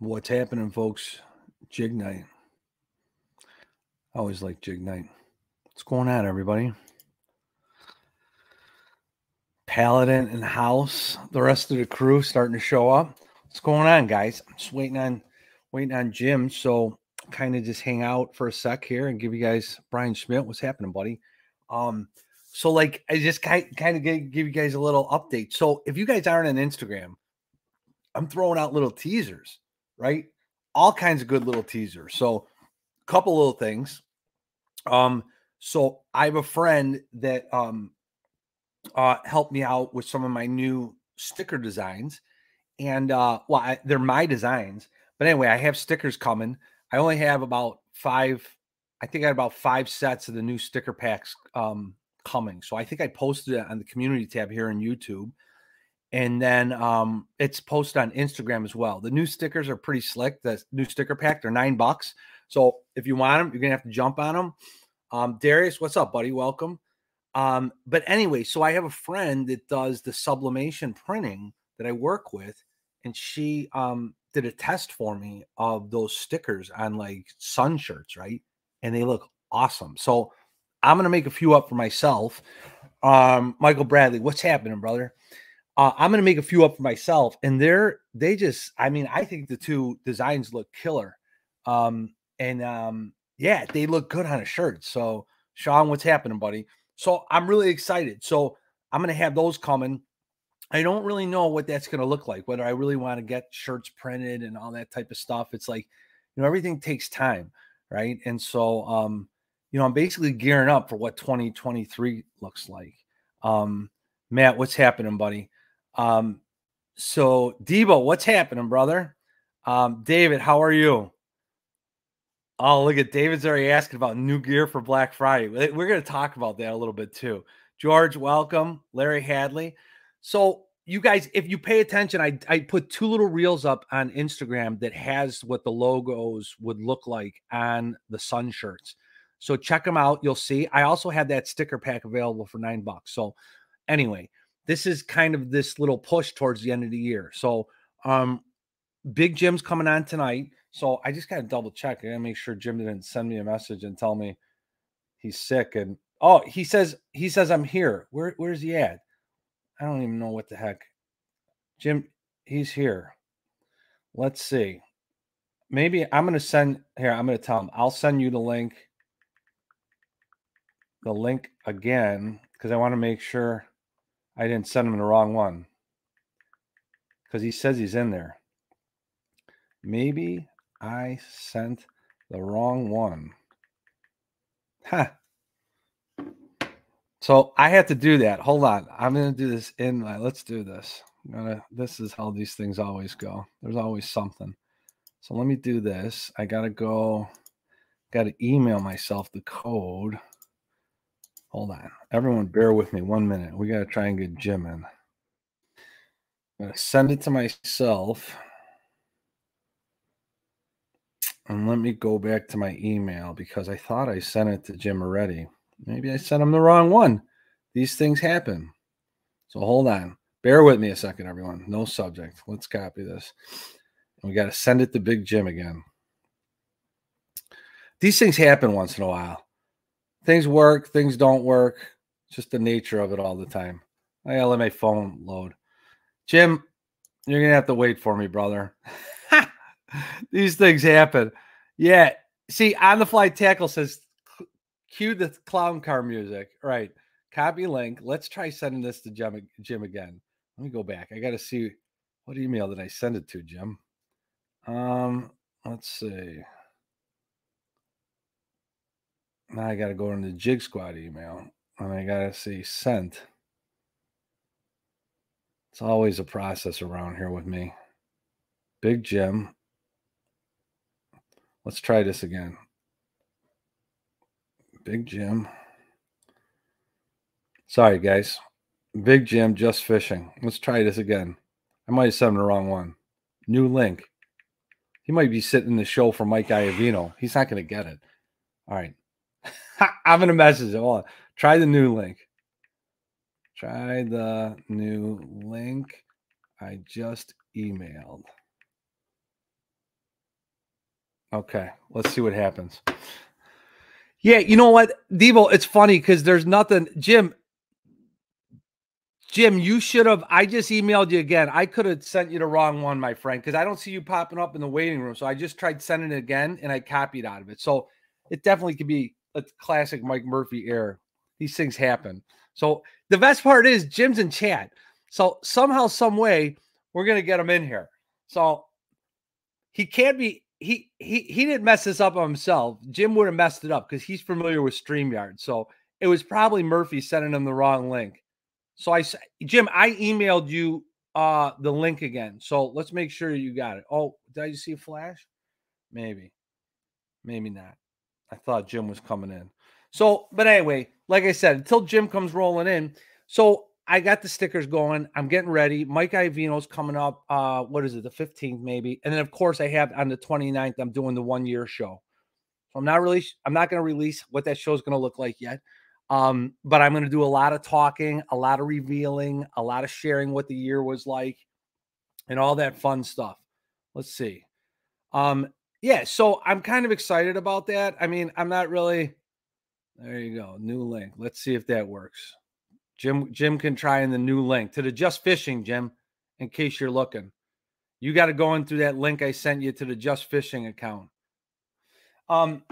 What's happening, folks? Jig night. I always like jig night. What's going on, everybody? Paladin and House, the rest of the crew starting to show up. What's going on, guys? I'm just waiting on waiting on Jim. So kind of just hang out for a sec here and give you guys Brian Schmidt. What's happening, buddy? Um, so like I just kind kind of give you guys a little update. So if you guys aren't on Instagram, I'm throwing out little teasers right? All kinds of good little teasers. So, a couple little things. Um, so I have a friend that um uh helped me out with some of my new sticker designs. And uh well, I, they're my designs, but anyway, I have stickers coming. I only have about five, I think I had about five sets of the new sticker packs um coming. So I think I posted it on the community tab here on YouTube and then um, it's posted on Instagram as well. The new stickers are pretty slick. The new sticker pack, they're nine bucks. So if you want them, you're gonna have to jump on them. Um, Darius, what's up, buddy? Welcome. Um, but anyway, so I have a friend that does the sublimation printing that I work with, and she um, did a test for me of those stickers on like sun shirts, right? And they look awesome. So I'm gonna make a few up for myself. Um, Michael Bradley, what's happening, brother? Uh, I'm going to make a few up for myself, and they're they just. I mean, I think the two designs look killer, um, and um, yeah, they look good on a shirt. So, Sean, what's happening, buddy? So I'm really excited. So I'm going to have those coming. I don't really know what that's going to look like. Whether I really want to get shirts printed and all that type of stuff. It's like, you know, everything takes time, right? And so, um, you know, I'm basically gearing up for what 2023 looks like. Um, Matt, what's happening, buddy? Um, so Debo, what's happening, brother? Um, David, how are you? Oh, look at David's already asking about new gear for Black Friday. We're going to talk about that a little bit too. George, welcome. Larry Hadley. So, you guys, if you pay attention, I, I put two little reels up on Instagram that has what the logos would look like on the sun shirts. So check them out. You'll see. I also have that sticker pack available for nine bucks. So, anyway, this is kind of this little push towards the end of the year. So, um, Big Jim's coming on tonight. So I just got to double check. I got to make sure Jim didn't send me a message and tell me he's sick. And oh, he says he says I'm here. Where where's he at? I don't even know what the heck. Jim, he's here. Let's see. Maybe I'm gonna send here. I'm gonna tell him. I'll send you the link. The link again because I want to make sure. I didn't send him the wrong one because he says he's in there. Maybe I sent the wrong one. Huh. So I have to do that. Hold on. I'm going to do this in my, let's do this. Gonna, this is how these things always go. There's always something. So let me do this. I got to go, got to email myself the code. Hold on. Everyone, bear with me one minute. We got to try and get Jim in. I'm going to send it to myself. And let me go back to my email because I thought I sent it to Jim already. Maybe I sent him the wrong one. These things happen. So hold on. Bear with me a second, everyone. No subject. Let's copy this. We got to send it to Big Jim again. These things happen once in a while things work, things don't work. It's just the nature of it all the time. I gotta let my phone load. Jim, you're gonna have to wait for me, brother. These things happen. Yeah. See, on the fly tackle says cue the clown car music. Right. Copy link. Let's try sending this to Jim, Jim again. Let me go back. I gotta see what email did I send it to, Jim? Um, let's see. Now I got to go into the Jig Squad email and I got to see sent. It's always a process around here with me. Big Jim. Let's try this again. Big Jim. Sorry, guys. Big Jim just fishing. Let's try this again. I might have sent the wrong one. New link. He might be sitting in the show for Mike Iavino. He's not going to get it. All right. I'm gonna message him. Hold on. Try the new link. Try the new link I just emailed. Okay, let's see what happens. Yeah, you know what, Devo? It's funny because there's nothing, Jim. Jim, you should have. I just emailed you again. I could have sent you the wrong one, my friend, because I don't see you popping up in the waiting room. So I just tried sending it again and I copied out of it. So it definitely could be a classic Mike Murphy error. These things happen. So the best part is Jim's in chat. So somehow, some way, we're gonna get him in here. So he can't be. He he he didn't mess this up himself. Jim would have messed it up because he's familiar with Streamyard. So it was probably Murphy sending him the wrong link. So I Jim, I emailed you uh the link again. So let's make sure you got it. Oh, did I see a flash? Maybe. Maybe not. I thought Jim was coming in. So, but anyway, like I said, until Jim comes rolling in. So I got the stickers going. I'm getting ready. Mike Iavino's coming up. Uh, what is it? The 15th, maybe. And then of course I have on the 29th, I'm doing the one year show. So I'm not really I'm not gonna release what that show is gonna look like yet. Um, but I'm going to do a lot of talking, a lot of revealing, a lot of sharing what the year was like, and all that fun stuff. Let's see. Um, yeah, so I'm kind of excited about that. I mean, I'm not really. There you go, new link. Let's see if that works. Jim, Jim can try in the new link to the Just Fishing, Jim. In case you're looking, you got to go in through that link I sent you to the Just Fishing account. Um,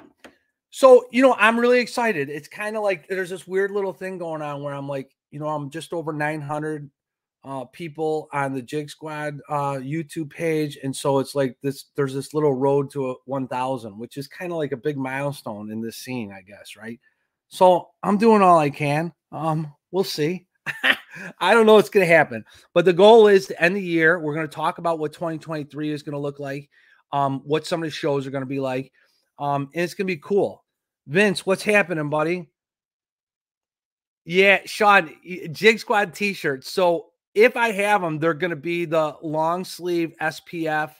so, you know, I'm really excited. It's kind of like there's this weird little thing going on where I'm like, you know, I'm just over 900 uh, people on the Jig Squad uh, YouTube page. And so it's like this, there's this little road to a 1000, which is kind of like a big milestone in this scene, I guess. Right. So I'm doing all I can. Um, we'll see. I don't know what's going to happen, but the goal is to end the year. We're going to talk about what 2023 is going to look like, um, what some of the shows are going to be like. Um, and it's going to be cool. Vince, what's happening, buddy? Yeah, Sean, Jig Squad t-shirts. So if I have them, they're going to be the long sleeve SPF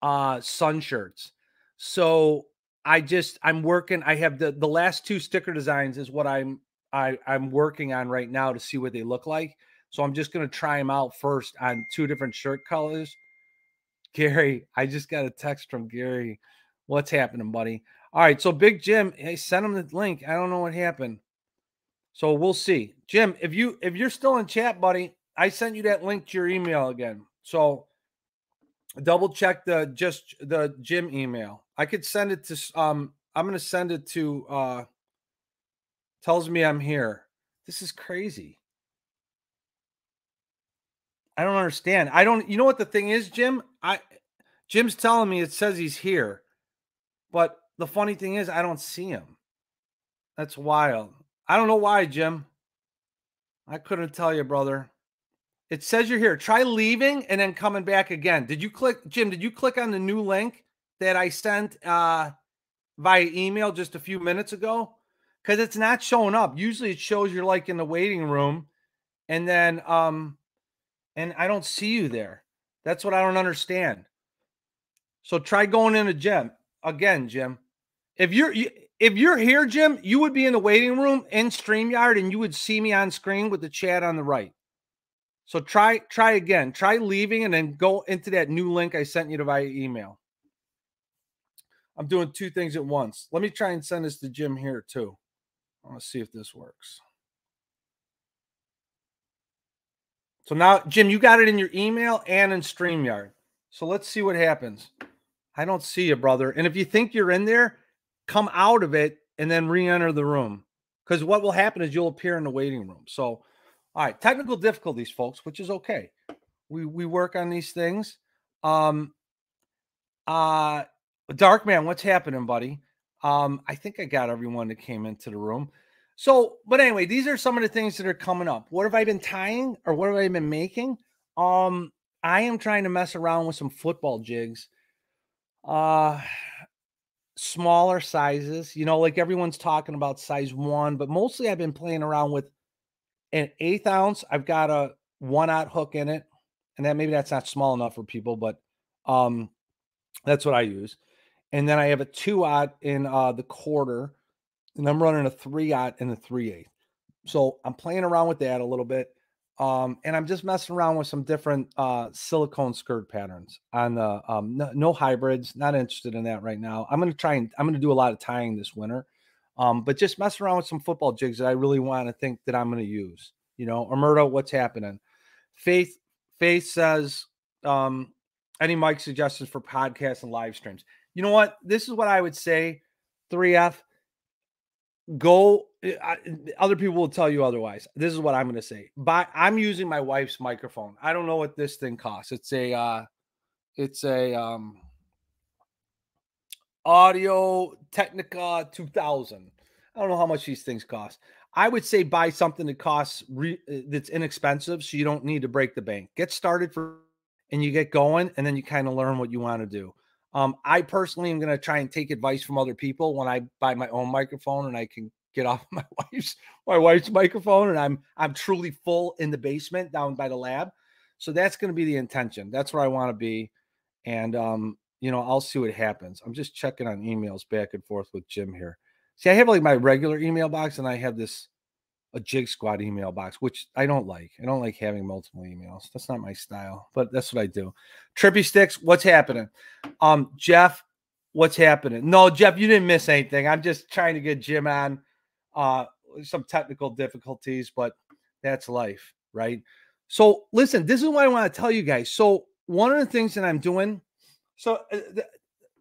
uh sun shirts. So I just I'm working. I have the the last two sticker designs is what I'm I I'm working on right now to see what they look like. So I'm just going to try them out first on two different shirt colors. Gary, I just got a text from Gary. What's happening, buddy? All right, so Big Jim, hey, send him the link. I don't know what happened. So we'll see. Jim, if you if you're still in chat, buddy, I sent you that link to your email again. So double check the just the Jim email. I could send it to um I'm gonna send it to uh tells me I'm here. This is crazy. I don't understand. I don't you know what the thing is, Jim? I Jim's telling me it says he's here, but the funny thing is, I don't see him. That's wild. I don't know why, Jim. I couldn't tell you, brother. It says you're here. Try leaving and then coming back again. Did you click, Jim? Did you click on the new link that I sent uh, via email just a few minutes ago? Because it's not showing up. Usually it shows you're like in the waiting room, and then um, and I don't see you there. That's what I don't understand. So try going in a Jim again, Jim. If you're if you're here, Jim, you would be in the waiting room in StreamYard and you would see me on screen with the chat on the right. So try try again. Try leaving and then go into that new link I sent you to via email. I'm doing two things at once. Let me try and send this to Jim here too. I want see if this works. So now, Jim, you got it in your email and in StreamYard. So let's see what happens. I don't see you, brother. And if you think you're in there, come out of it and then re-enter the room. Because what will happen is you'll appear in the waiting room. So, all right, technical difficulties, folks, which is okay. We we work on these things. Um uh Dark Man, what's happening, buddy? Um, I think I got everyone that came into the room. So, but anyway, these are some of the things that are coming up. What have I been tying or what have I been making? Um, I am trying to mess around with some football jigs. Uh smaller sizes, you know, like everyone's talking about size one, but mostly I've been playing around with an eighth ounce. I've got a one out hook in it, and that maybe that's not small enough for people, but um, that's what I use. And then I have a two out in uh, the quarter, and I'm running a three out in the three eighth. So I'm playing around with that a little bit. Um, and I'm just messing around with some different uh, silicone skirt patterns on the um, no, no, hybrids. Not interested in that right now. I'm gonna try and I'm gonna do a lot of tying this winter, um, but just messing around with some football jigs that I really want to think that I'm gonna use. You know, Omerta, what's happening? Faith Faith says, um, any mic suggestions for podcasts and live streams? You know what? This is what I would say. 3F go eh, I, other people will tell you otherwise this is what i'm going to say but i'm using my wife's microphone i don't know what this thing costs it's a uh it's a um audio technica 2000 i don't know how much these things cost. I would say buy something that costs re- eh, that's inexpensive so you don't need to break the bank. Get started for and you get going and then you kind of learn what you want to do. Um, I personally am going to try and take advice from other people when I buy my own microphone and I can get off my wife's my wife's microphone and I'm I'm truly full in the basement down by the lab. So that's going to be the intention. That's where I want to be, and um, you know I'll see what happens. I'm just checking on emails back and forth with Jim here. See, I have like my regular email box and I have this a Jig Squad email box, which I don't like. I don't like having multiple emails. That's not my style, but that's what I do. Trippy sticks, what's happening? Um, Jeff, what's happening? No, Jeff, you didn't miss anything. I'm just trying to get Jim on. Uh, some technical difficulties, but that's life, right? So listen, this is what I want to tell you guys. So one of the things that I'm doing, so uh, the,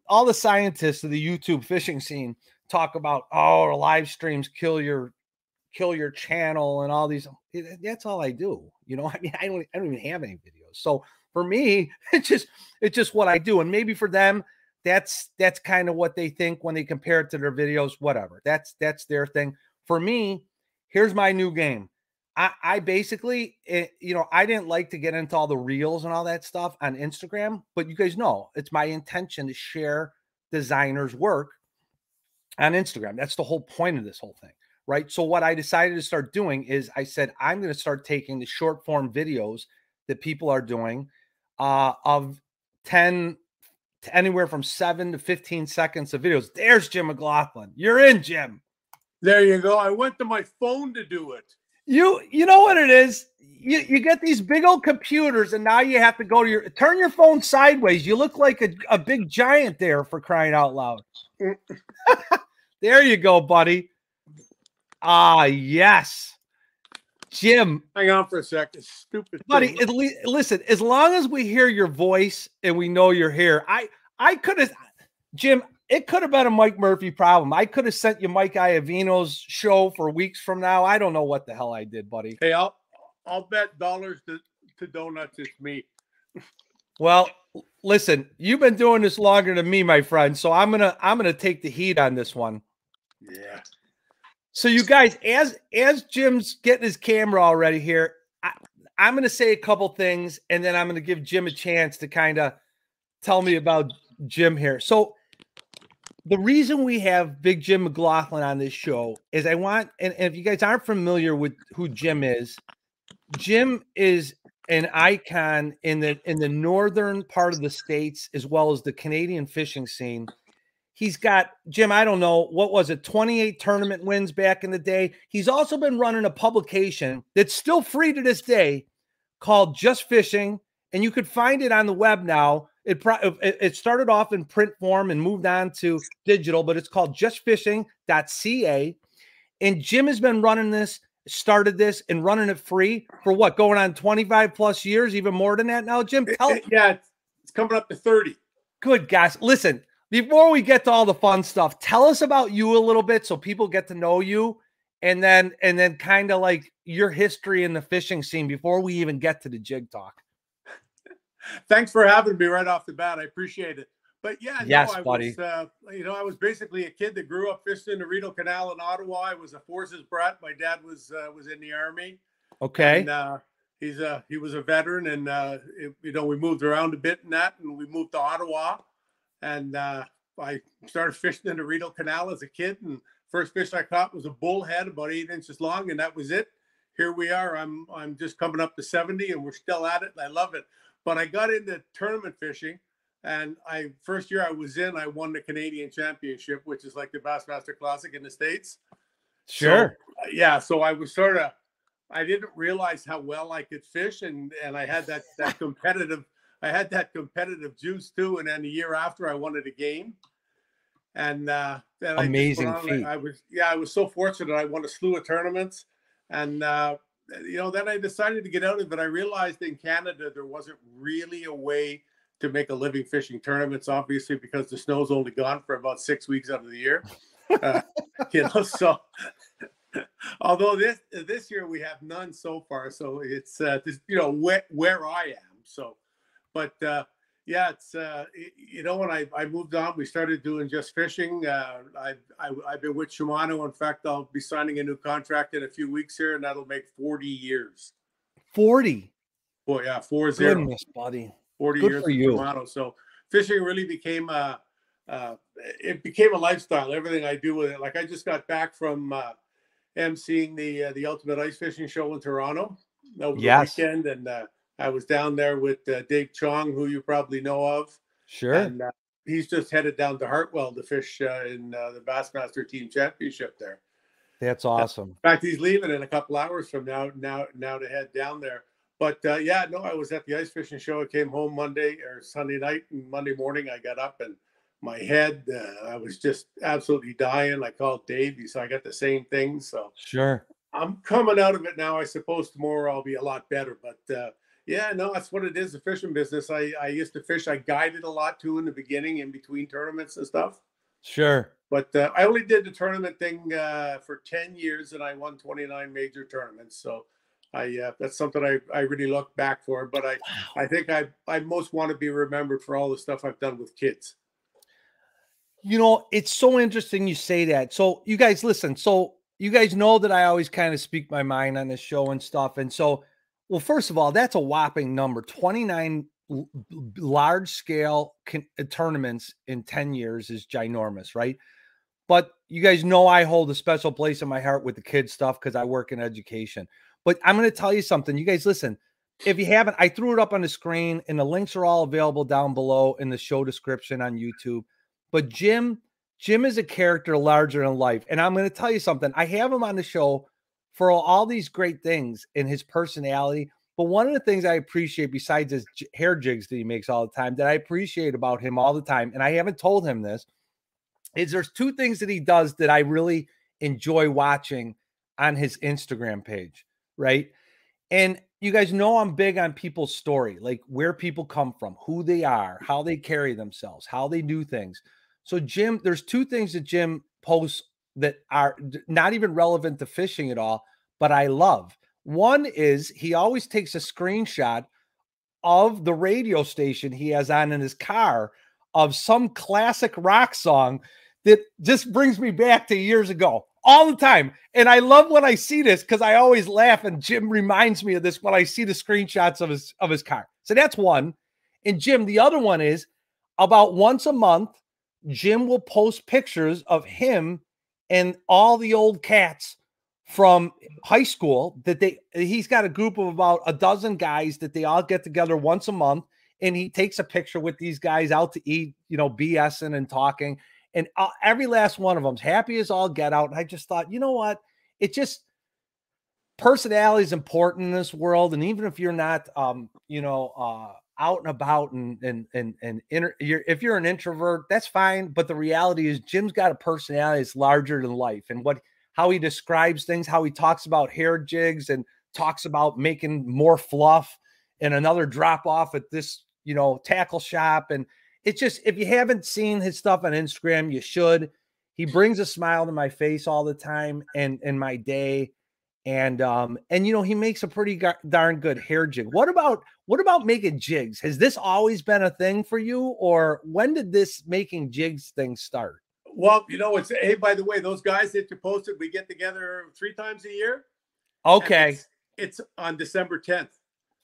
all the scientists of the YouTube fishing scene talk about, oh, live streams kill your kill your channel and all these. That's all I do. You know, I mean, I don't, I don't even have any videos. So for me, it's just, it's just what I do. And maybe for them, that's that's kind of what they think when they compare it to their videos. Whatever. That's that's their thing. For me, here's my new game. I, I basically, it, eh, you know, I didn't like to get into all the reels and all that stuff on Instagram, but you guys know it's my intention to share designers' work on Instagram. That's the whole point of this whole thing right? So what I decided to start doing is I said I'm going to start taking the short form videos that people are doing uh, of 10 to anywhere from 7 to 15 seconds of videos. There's Jim McLaughlin. You're in, Jim. There you go. I went to my phone to do it. You you know what it is? You, you get these big old computers and now you have to go to your turn your phone sideways. You look like a, a big giant there for crying out loud. there you go, buddy. Ah, yes. Jim. Hang on for a second. Stupid. Buddy, at least, listen, as long as we hear your voice and we know you're here, I I could have Jim, it could have been a Mike Murphy problem. I could have sent you Mike Iavino's show for weeks from now. I don't know what the hell I did, buddy. Hey, I'll I'll bet dollars to, to donuts it's me. Well, listen, you've been doing this longer than me, my friend. So I'm gonna I'm gonna take the heat on this one. Yeah. So you guys, as as Jim's getting his camera already here, I, I'm going to say a couple things, and then I'm going to give Jim a chance to kind of tell me about Jim here. So the reason we have Big Jim McLaughlin on this show is I want, and, and if you guys aren't familiar with who Jim is, Jim is an icon in the in the northern part of the states as well as the Canadian fishing scene He's got Jim, I don't know, what was it, 28 tournament wins back in the day. He's also been running a publication that's still free to this day called Just Fishing, and you could find it on the web now. It, it started off in print form and moved on to digital, but it's called justfishing.ca. And Jim has been running this, started this, and running it free for what, going on 25 plus years, even more than that now, Jim? Tell- yeah, it's coming up to 30. Good guys. Listen, before we get to all the fun stuff, tell us about you a little bit so people get to know you and then and then kind of like your history in the fishing scene before we even get to the jig talk. Thanks for having me right off the bat. I appreciate it. But yeah, yes, no, I buddy. Was, uh, you know, I was basically a kid that grew up fishing the Rideau Canal in Ottawa. I was a forces brat. My dad was uh, was in the army. Okay. And, uh, he's a he was a veteran, and uh, it, you know we moved around a bit in that, and we moved to Ottawa and uh, I started fishing in the Rideau Canal as a kid. And first fish I caught was a bullhead about eight inches long, and that was it. Here we are. I'm I'm just coming up to 70, and we're still at it. And I love it. But I got into tournament fishing, and I first year I was in, I won the Canadian Championship, which is like the Bassmaster Classic in the states. Sure. So, yeah. So I was sort of I didn't realize how well I could fish, and and I had that that competitive. I had that competitive juice too, and then the year after, I wanted a game, and uh, then amazing I. I was yeah, I was so fortunate. I won a slew of tournaments, and uh, you know, then I decided to get out of it. I realized in Canada there wasn't really a way to make a living fishing tournaments, obviously because the snow's only gone for about six weeks out of the year. Uh, you know, so although this this year we have none so far, so it's uh, this, you know where where I am. So, but uh, yeah, it's uh, you know when I, I moved on, we started doing just fishing. Uh, I, I I've been with Shimano. In fact, I'll be signing a new contract in a few weeks here, and that'll make forty years. Forty. Boy, yeah, four zero. Goodness, buddy. 40 Good years for with you. Shimano. So fishing really became a, uh, it became a lifestyle. Everything I do with it. Like I just got back from uh, emceeing the uh, the Ultimate Ice Fishing Show in Toronto over Yes. the weekend, and uh, I was down there with uh, Dave Chong, who you probably know of, Sure. and uh, he's just headed down to Hartwell to fish uh, in uh, the Bassmaster Team Championship there. That's awesome. In fact, he's leaving in a couple hours from now. Now, now to head down there. But uh, yeah, no, I was at the ice fishing show. I came home Monday or Sunday night, and Monday morning I got up and my head, uh, I was just absolutely dying. I called Dave. He said I got the same thing. So Sure. I'm coming out of it now. I suppose tomorrow I'll be a lot better. But uh, yeah, no, that's what it is. The fishing business. I I used to fish. I guided a lot too in the beginning, in between tournaments and stuff. Sure. But uh, I only did the tournament thing uh, for 10 years and I won 29 major tournaments. So I uh, that's something I, I really look back for. But I, I think I, I most want to be remembered for all the stuff I've done with kids. You know, it's so interesting you say that. So, you guys listen. So, you guys know that I always kind of speak my mind on this show and stuff. And so, well, first of all, that's a whopping number 29 l- large scale uh, tournaments in 10 years is ginormous, right? But you guys know I hold a special place in my heart with the kids stuff because I work in education. But I'm going to tell you something. You guys listen. If you haven't, I threw it up on the screen and the links are all available down below in the show description on YouTube. But Jim, Jim is a character larger than life. And I'm going to tell you something. I have him on the show for all these great things in his personality. But one of the things I appreciate, besides his hair jigs that he makes all the time, that I appreciate about him all the time, and I haven't told him this, is there's two things that he does that I really enjoy watching on his Instagram page, right? And you guys know I'm big on people's story, like where people come from, who they are, how they carry themselves, how they do things. So, Jim, there's two things that Jim posts that are not even relevant to fishing at all, but I love. One is he always takes a screenshot of the radio station he has on in his car of some classic rock song that just brings me back to years ago all the time. And I love when I see this because I always laugh and Jim reminds me of this when I see the screenshots of his of his car. So that's one. And Jim, the other one is about once a month, Jim will post pictures of him and all the old cats from high school that they he's got a group of about a dozen guys that they all get together once a month and he takes a picture with these guys out to eat, you know, BSing and talking and uh, every last one of them's happy as all get out. And I just thought, you know what? It just personality is important in this world. And even if you're not, um, you know, uh, out and about and and and and inter- you're, if you're an introvert, that's fine. But the reality is, Jim's got a personality that's larger than life, and what how he describes things, how he talks about hair jigs and talks about making more fluff and another drop off at this, you know, tackle shop and it's just if you haven't seen his stuff on Instagram, you should. He brings a smile to my face all the time and in my day. And um and you know he makes a pretty gar- darn good hair jig. What about what about making jigs? Has this always been a thing for you, or when did this making jigs thing start? Well, you know, it's hey, by the way, those guys that you posted, we get together three times a year. Okay. It's, it's on December 10th.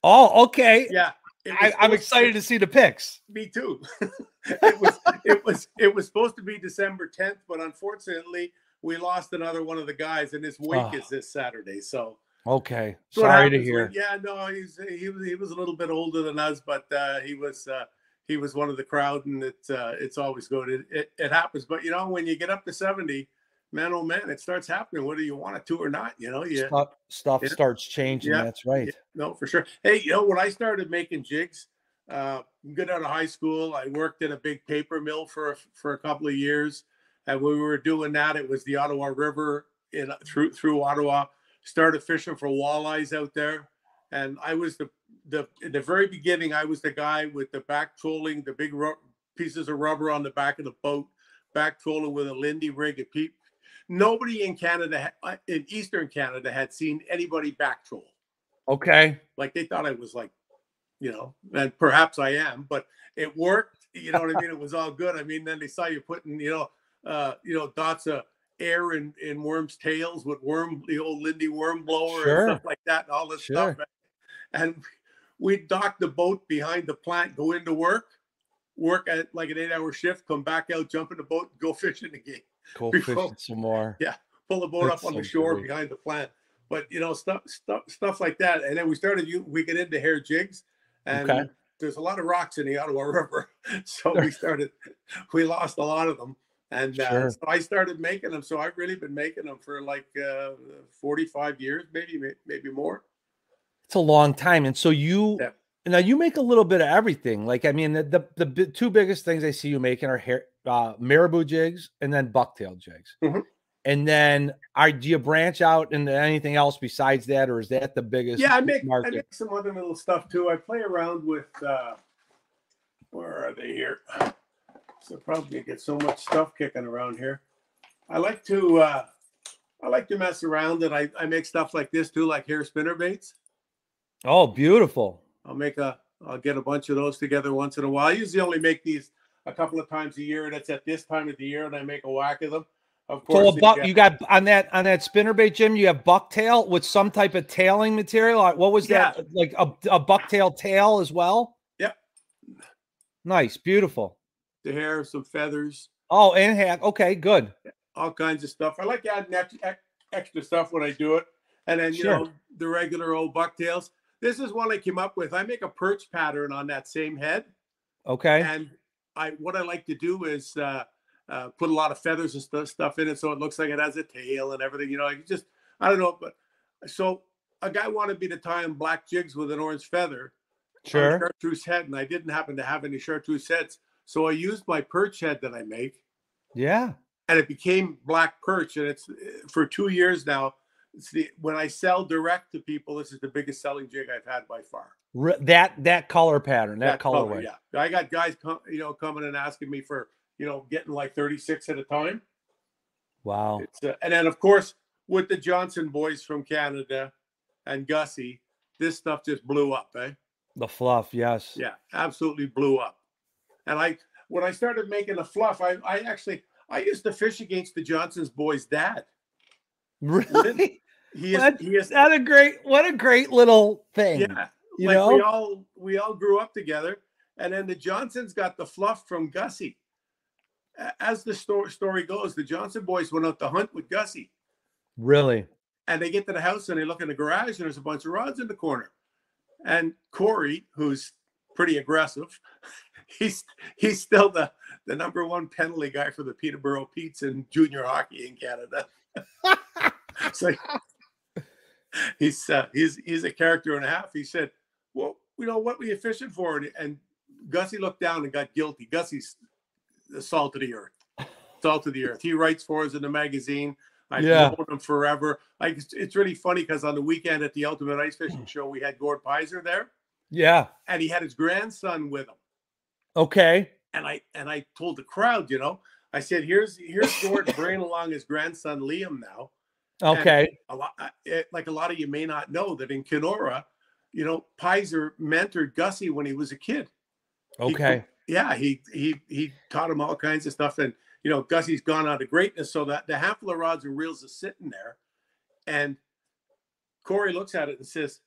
Oh, okay. Yeah. I, i'm supposed- excited to see the pics. Me too. it was it was it was supposed to be December 10th, but unfortunately we lost another one of the guys, and his wake Oh. is this Saturday. So Okay. Sorry to hear. when- yeah, no, he's he was he was a little bit older than us, but uh, he was uh, he was one of the crowd, and it's uh, it's always good. It, it it happens, but you know when you get up to 70, man, oh man, it starts happening whether you want it to or not. You know, yeah, stuff, stuff Yeah. starts changing. Yeah. That's right. no, for sure. Hey, you know, when I started making jigs, uh, good out of high school, I worked in a big paper mill for for a couple of years, and when we were doing that, it was the Ottawa River in through through Ottawa. Started fishing for walleyes out there, and I was the the in the very beginning. I was the guy with the back trolling, the big ru- pieces of rubber on the back of the boat, back trolling with a Lindy rig and peep. Nobody in Canada, uh, in Eastern Canada, had seen anybody back troll Okay. like they thought I was like, you know, and perhaps I am, but it worked. You know what I mean? It was all good. I mean, then they saw you putting, you know, uh, you know, dots of air in, in worms' tails with worm, the old Lindy worm blower Sure. and stuff like that, and all this stuff. And we dock the boat behind the plant, go into work, work at like an eight-hour shift, come back out, jump in the boat, go fishing again Go Before- fishing some more. Yeah. Pull the boat That's up on the shore great. behind the plant. But you know, stuff stuff stuff like that. And then we started you we get into hair jigs and Okay. there's a lot of rocks in the Ottawa River. So we started we lost a lot of them. And uh, Sure. so I started making them. So I've really been making them for like uh, 45 years, maybe maybe more. It's a long time. And so you Yeah. now you make a little bit of everything. Like I mean, the the, the two biggest things I see you making are hair uh, marabou jigs and then bucktail jigs. Mhm. And then are do you branch out into anything else besides that, or is that the biggest Yeah, I make I make some other little stuff too. I play around with uh where are they here? So probably get so much stuff kicking around here. I like to uh I like to mess around and I, I make stuff like this too, like hair spinner baits. Oh, beautiful. I'll make a I'll get a bunch of those together once in a while. I usually only make these a couple of times a year. That's at this time of the year, and I make a whack of them. Of course, So you buck, you got on that on that spinnerbait, Jim. You have bucktail with some type of tailing material. What was that? Like a, a bucktail tail as well. Yep. Nice, beautiful. The hair, some feathers. Oh, and hack. Okay, good. all kinds of stuff. I like adding ex- ex- extra stuff when I do it. And then, you Sure. know, the regular old bucktails. This is one I came up with. I make a perch pattern on that same head. Okay. And I what I like to do is uh, uh, put a lot of feathers and stuff, stuff in it so it looks like it has a tail and everything. You know, you just, I don't know. But so a guy wanted me to tie in black jigs with an orange feather Sure. chartreuse head. And I didn't happen to have any chartreuse heads. So I used my perch head that I make Yeah. and it became black perch and it's for two years now it's the when i sell direct to people this is the biggest selling jig i've had by far Re- that that color pattern, that, color, colorway. yeah i got guys com- you know coming and asking me for you know getting like 36 at a time Wow. it's, uh, and then of course with the johnston boys from canada and gussie this stuff just blew up eh The fluff, yes. yeah absolutely blew up and i when i started making the fluff i i actually i used to fish against the johnston's boys dad Really? he is What? he is That a great what a great little thing. Yeah, you like know? we all we all grew up together, and then the Johnstons got the fluff from Gussie. As the story story goes, the Johnston boys went out to hunt with Gussie, Really? and they get to the house and they look in the garage and there's a bunch of rods in the corner, and Cory, who's pretty aggressive, he's he's still the the number one penalty guy for the Peterborough Petes in junior hockey in Canada. so he's uh, he's he's a character and a half. He said, "Well, you know what were you fishing for?" And, and Gussie looked down and got guilty. Gussie's the salt of the earth, salt of the earth. He writes for us in the magazine. I've Yeah. known him forever. Like it's, it's really funny because on the weekend at the Ultimate Ice Fishing Show, we had Gord Pyzer there, Yeah. and he had his grandson with him. Okay. And I and I told the crowd, you know, I said, "Here's here's Gord bringing along his grandson Liam now." Okay. a lot it, like a lot of you may not know that in Kenora, you know, Pyzer mentored Gussie when he was a kid. He- Okay. yeah, he he he taught him all kinds of stuff, and you know, Gussie's gone on to greatness. So that the handful of rods and reels is sitting there, and Corey looks at it and says,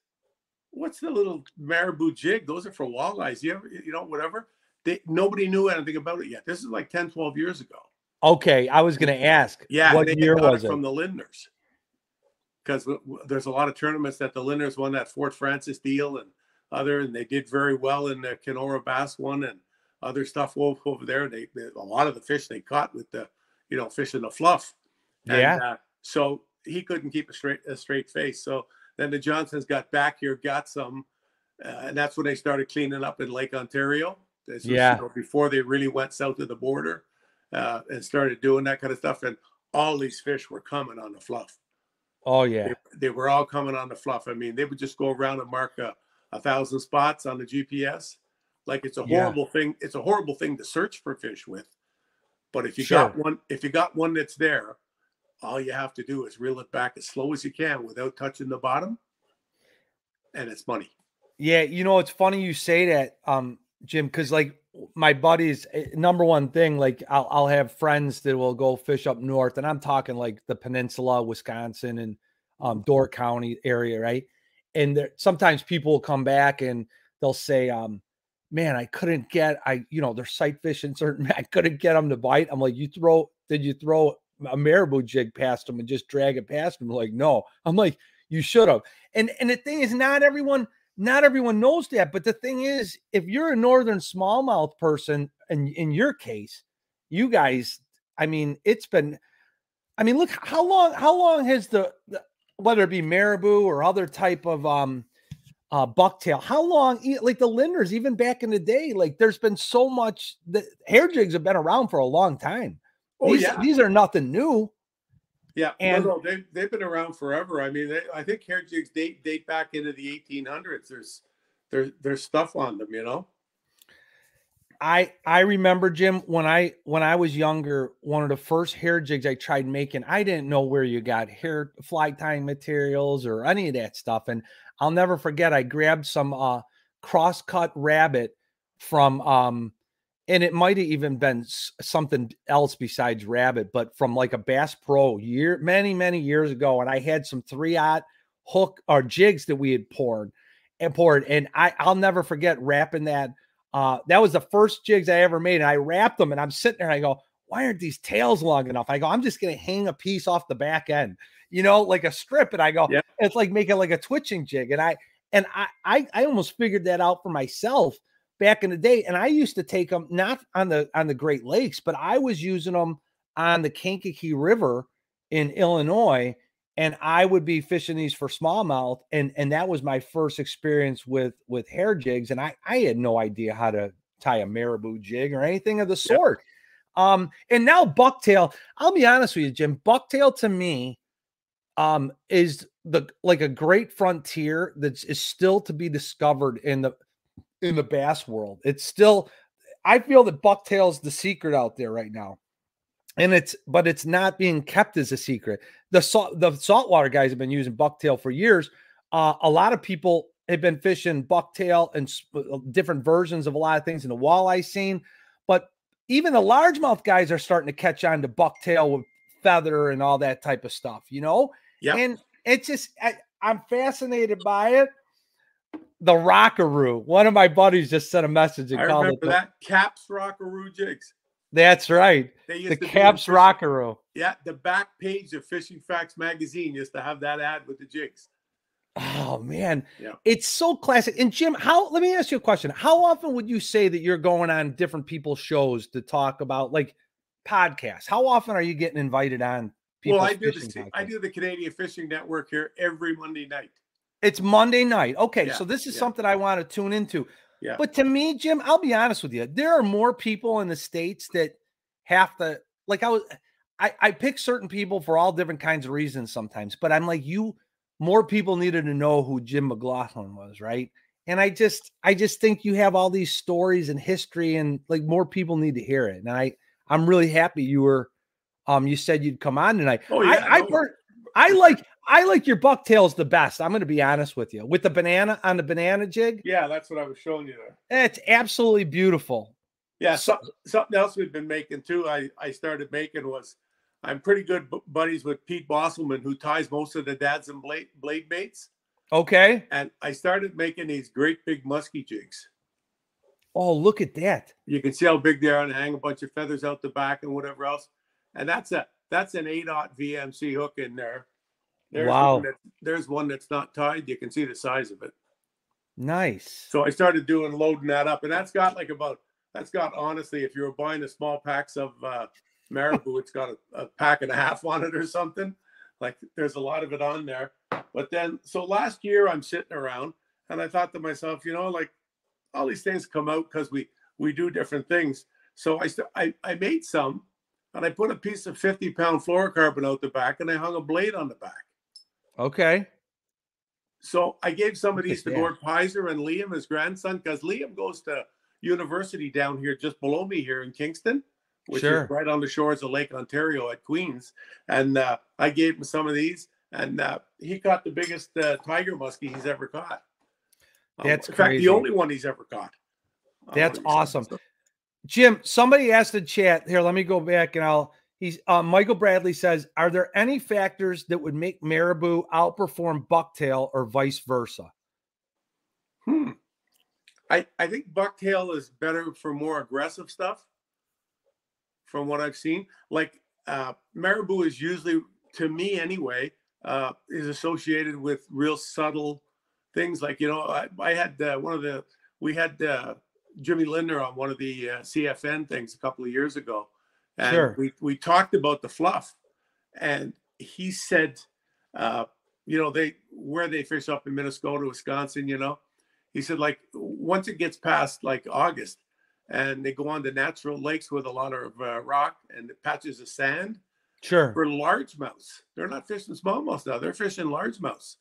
"What's the little marabou jig? Those are for walleyes. You ever, you know, whatever." They, nobody knew anything about it yet. This is like 10, 12 years ago. Okay. I was gonna ask. Yeah, What year was it from the Lindners? Because there's a lot of tournaments that the Lindners won that Fort Frances deal and other, and they did very well in the Kenora Bass one and other stuff over over there. They, they a lot of the fish they caught with the, you know, fish in the fluff, And, Yeah. uh, so he couldn't keep a straight a straight face. So then the Johnstons got back here, got some, uh, and that's when they started cleaning up in Lake Ontario. This was, you Yeah. know, before they really went south of the border uh, and started doing that kind of stuff. And all these fish were coming on the fluff. Oh yeah. They, they were all coming on the fluff. I mean, they would just go around and mark a, a thousand spots on the GPS. Like it's a Yeah. horrible thing. It's a horrible thing to search for fish with. But if you Sure. got one, if you got one that's there, all you have to do is reel it back as slow as you can without touching the bottom, and it's money. Yeah, you know, it's funny you say that, um, Jim, because like my buddies, eh, number one thing, like I'll, I'll have friends that will go fish up north, and I'm talking like the peninsula, Wisconsin, and um, Door County area, right? And there, sometimes people will come back and they'll say, um, "Man, I couldn't get, I, you know, they're sight fishing certain, I couldn't get them to bite." I'm like, "You throw? Did you throw a marabou jig past them and just drag it past them?" Like, no. I'm like, "You should have." And and the thing is, not everyone not everyone knows that. But the thing is, if you're a northern smallmouth person, and in your case, you guys, I mean, it's been, I mean, look how long, how long has the, the whether it be marabou or other type of um uh bucktail, how long like the Lindners, even back in the day, like there's been so much the hair jigs have been around for a long time. Oh these, yeah, these are nothing new. Yeah. and- no, no, they they've been around forever. I mean, they, I think hair jigs date date back into the 1800s. There's there, there's stuff on them, you know. I I remember Jim when I when I was younger, one of the first hair jigs I tried making, I didn't know where you got hair fly tying materials or any of that stuff. And I'll never forget I grabbed some uh cross-cut rabbit from um and it might have even been something else besides rabbit, but from like a Bass Pro year many, many years ago. And I had some three aught hook or jigs that we had poured and poured. And I I'll never forget wrapping that uh, that was the first jigs I ever made. And I wrapped them and I'm sitting there and I go, why aren't these tails long enough? I go, I'm just going to hang a piece off the back end, you know, like a strip. And I go, Yeah. it's like making like a twitching jig. And I, and I, I, I almost figured that out for myself back in the day. And I used to take them not on the, on the Great Lakes, but I was using them on the Kankakee River in Illinois and I would be fishing these for smallmouth, and and that was my first experience with with hair jigs, and I I had no idea how to tie a marabou jig or anything of the sort. Um, and now bucktail, I'll be honest with you, Jim, bucktail to me, um, is the like a great frontier that is still to be discovered in the in the bass world. It's still, I feel that bucktail is the secret out there right now and it's but it's not being kept as a secret. The salt the saltwater guys have been using bucktail for years. Uh, a lot of people have been fishing bucktail and s- uh, different versions of a lot of things in the walleye scene, but even the largemouth guys are starting to catch on to bucktail with feather and all that type of stuff, you know. Yeah. And it's just I, I'm fascinated by it. The rockaroo. One of my buddies just sent a message and I called remember it. the- that Caps Rockaroo jigs. that's right. They used The to Caps Rockaroo. Yeah, the back page of Fishing Facts magazine used to have that ad with the jigs. Oh man, Yeah. it's so classic. And Jim, how? Let me ask you a question. How often would you say that you're going on different people's shows to talk about like podcasts? How often are you getting invited on? Well, I do the I do the Canadian Fishing Network here every Monday night. It's Monday night. Okay, Yeah, so this is yeah. something I want to tune into. Yeah. But to me, Jim, I'll be honest with you. There are more people in the states that have to like I was I, I pick certain people for all different kinds of reasons sometimes, but I'm like, you more people needed to know who Jim McLaughlin was, right? And I just I just think you have all these stories and history and like more people need to hear it. And I I'm really happy you were um you said you'd come on tonight. Oh, yeah, I I, per- I like I like your bucktails the best. I'm gonna be honest with you. With the banana on the banana jig, Yeah, that's what I was showing you there. it's absolutely beautiful. Yeah, So- so, something else we've been making too. I I started making was I'm pretty good bu- buddies with Pete Bosselman, who ties most of the dads and blade blade baits, Okay. and I started making these great big musky jigs. Oh, look at that. You can see how big they are, and hang a bunch of feathers out the back and whatever else. And that's a that's an eight aught VMC hook in there. There's Wow. One that, there's one that's not tied. You can see the size of it. Nice. So I started doing loading that up, and that's got like about that's got honestly, if you were buying the small packs of uh, marabou, it's got a, a pack and a half on it or something. Like there's a lot of it on there. But then, so last year I'm sitting around and I thought to myself, you know, like all these things come out because we we do different things. So I, I I made some and I put a piece of 50 pound fluorocarbon out the back and I hung a blade on the back. Okay. So I gave some of these to Gord Pyzer and Liam, his grandson, because Liam goes to university down here just below me here in Kingston, which sure. is right on the shores of Lake Ontario at Queens. And uh, I gave him some of these, and uh, he caught the biggest uh, tiger muskie he's ever caught. Um, That's in crazy. fact the only one he's ever caught. That's awesome. Jim, somebody asked in chat here. Let me go back and I'll He's uh, Michael Bradley says, "Are there any factors that would make marabou outperform bucktail or vice versa?" Hmm. I I think bucktail is better for more aggressive stuff. From what I've seen, like uh, marabou is usually, to me anyway, uh, is associated with real subtle things. Like you know, I, I had uh, one of the we had uh, Jimmy Lindner on one of the uh, CFN things a couple of years ago and sure. we, we talked about the fluff. And he said, uh, you know, they where they fish up in Minnesota, Wisconsin, you know, he said, like, once it gets past like August and they go on to natural lakes with a lot of uh, rock and patches of sand. Sure. For largemouths, they're not fishing smallmouth now, they're fishing largemouths.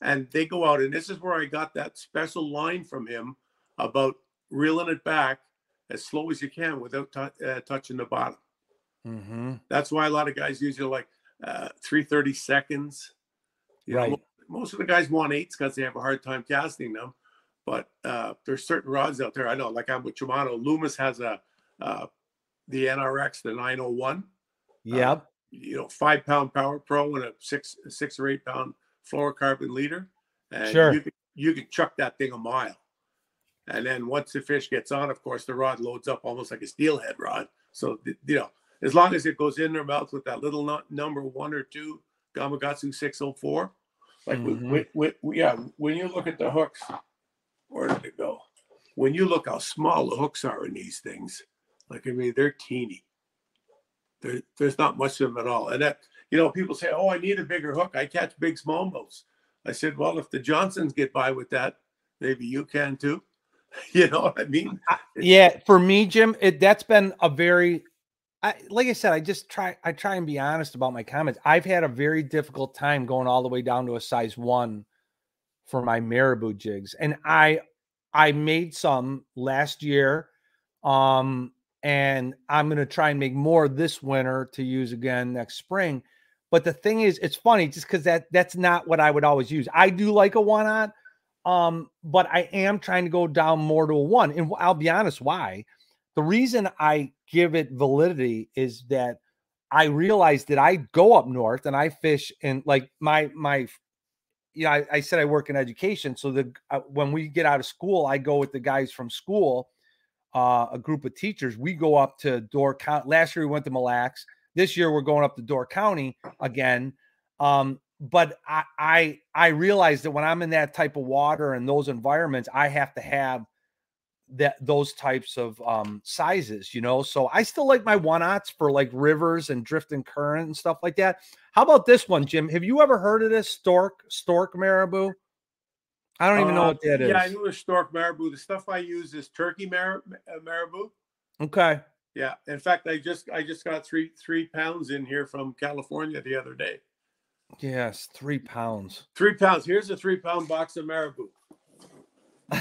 And they go out, and this is where I got that special line from him about reeling it back as slow as you can without t- uh, touching the bottom. Mm-hmm. That's why a lot of guys usually like uh, 330 seconds. You right. Know, most of the guys want eights because they have a hard time casting them. But uh, there's certain rods out there. I know, like I'm with Shimano. Loomis has a uh, the NRX, the 901. Yep. Uh, you know, five pound Power Pro and a six six or eight pound fluorocarbon leader. And sure. you can, you can chuck that thing a mile. And then once the fish gets on, of course, the rod loads up almost like a steelhead rod. So you know, as long as it goes in their mouth with that little number one or two Gamakatsu 604. Like, mm-hmm. with, with, with, yeah, when you look at the hooks, where did it go? When you look how small the hooks are in these things, like, I mean, they're teeny. There, there's not much of them at all. And that, you know, people say, oh, I need a bigger hook. I catch big smallmouths. I said, well, if the Johnstons get by with that, maybe you can too. you know what I mean? yeah, for me, Jim, it that's been a very I like I said, I just try I try and be honest about my comments. I've had a very difficult time going all the way down to a size one for my marabou jigs. And I I made some last year. Um, and I'm gonna try and make more this winter to use again next spring. But the thing is, it's funny just because that that's not what I would always use. I do like a one on, um, but I am trying to go down more to a one. And I'll be honest, why? The reason I give it validity is that I realized that I go up north and I fish and like my my you know I, I said I work in education so the uh, when we get out of school I go with the guys from school uh, a group of teachers. We go up to Door County last year we went to Mille Lacs. This year we're going up to Door County again um, but I, I I realized that when I'm in that type of water and those environments I have to have that those types of um sizes, you know. So I still like my one aughts for like rivers and drifting current and stuff like that. How about this one, Jim? Have you ever heard of this stork stork marabou? I don't even know uh, what that yeah, is. yeah, I know the stork marabou. The stuff I use is turkey mar- uh, marabou. Okay. Yeah. In fact, I just I just got three three pounds in here from California the other day. Yes, three pounds. Three pounds. Here's a three pound box of marabou.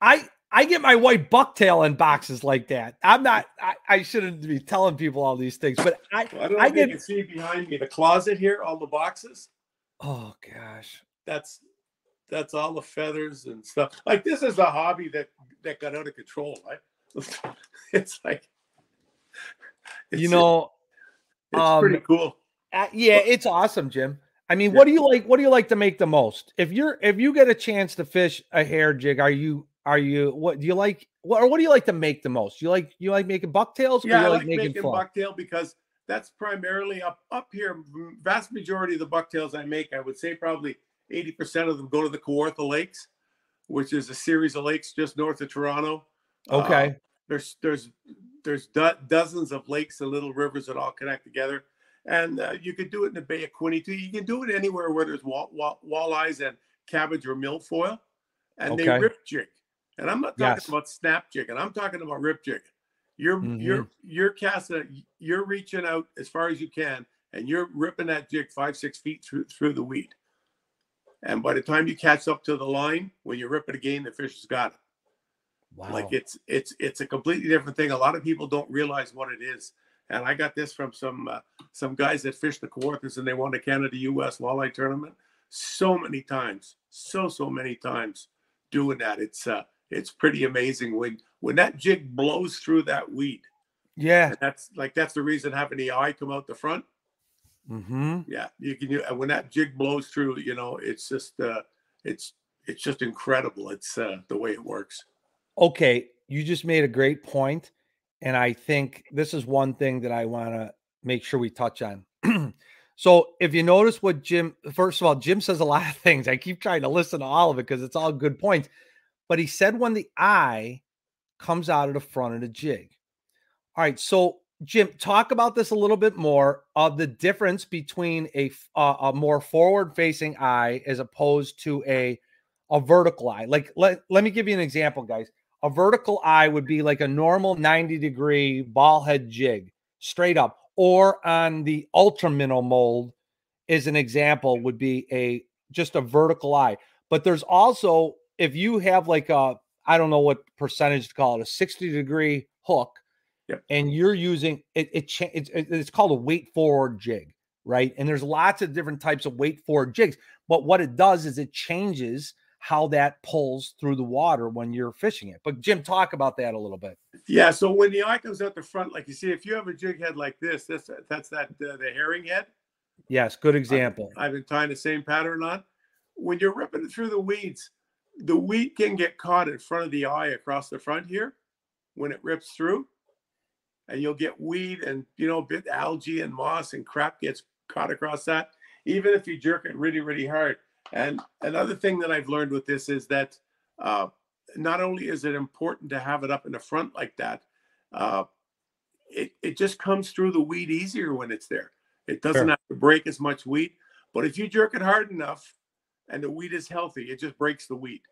I I get my white bucktail in boxes like that. I'm not. I, I shouldn't be telling people all these things, but I well, I, don't I get. You can see behind me the closet here, all the boxes. Oh gosh, that's that's all the feathers and stuff. Like this is a hobby that that got out of control. Right? It's like it's, you know, it's um, pretty cool. Uh, yeah, it's awesome, Jim. I mean, yeah. what do you like? What do you like to make the most? If you're if you get a chance to fish a hair jig, are you are you what do you like what or what do you like to make the most? You like you like making bucktails? Yeah, I like, like making, making bucktail because that's primarily up up here. Vast majority of the bucktails I make, I would say probably 80% of them go to the Kawartha Lakes, which is a series of lakes just north of Toronto. Okay. Uh, there's there's there's do- dozens of lakes and little rivers that all connect together. And uh, you could do it in the Bay of Quinte too. You can do it anywhere where there's wall, wall, walleyes and cabbage or milfoil, and Okay. they rip jig. And I'm not talking Yes. about snap and I'm talking about rip jig. You're you're Mm-hmm. you're casting, you're reaching out as far as you can, and you're ripping that jig five six feet through through the weed. And by the time you catch up to the line, when you rip it again, the fish has got it. Wow. Like it's it's it's a completely different thing. A lot of people don't realize what it is. And I got this from some uh, some guys that fish the Kawarthas and they won the Canada U.S. walleye tournament so many times, so so many times doing that. It's uh it's pretty amazing when when that jig blows through that weed. yeah. That's like that's the reason having the eye come out the front. Mm-hmm. Yeah, you can. You, and when that jig blows through, you know, it's just uh it's it's just incredible. It's uh the way it works. Okay, you just made a great point, and I think this is one thing that I want to make sure we touch on. so, if you notice what Jim, first of all, Jim says a lot of things. I keep trying to listen to all of it because it's all good points. But he said when the eye comes out of the front of the jig. All right, so Jim, talk about this a little bit more of the difference between a uh, a more forward-facing eye as opposed to a a vertical eye. Like let, let me give you an example, guys. A vertical eye would be like a normal 90 degree ball head jig, straight up, or on the ultra minnow mold, is an example, would be a just a vertical eye. But there's also, if you have like a, I don't know what percentage to call it, a 60 degree hook, Yep. and you're using it, it, it's, it's called a weight forward jig, right? And there's lots of different types of weight forward jigs. But what it does is it changes how that pulls through the water when you're fishing it. But Jim, talk about that a little bit. Yeah, so when the eye comes out the front, like you see, if you have a jig head like this, this that's that uh, the herring head. Yes, good example. I've been tying the same pattern on. When you're ripping it through the weeds, the weed can get caught in front of the eye across the front here when it rips through, and you'll get weed and you know bit algae and moss and crap gets caught across that. Even if you jerk it really, really hard. And another thing that I've learned with this is that uh, not only is it important to have it up in the front like that, uh, it, it just comes through the weed easier when it's there. It doesn't Sure. have to break as much weed. But if you jerk it hard enough and the weed is healthy, it just breaks the weed.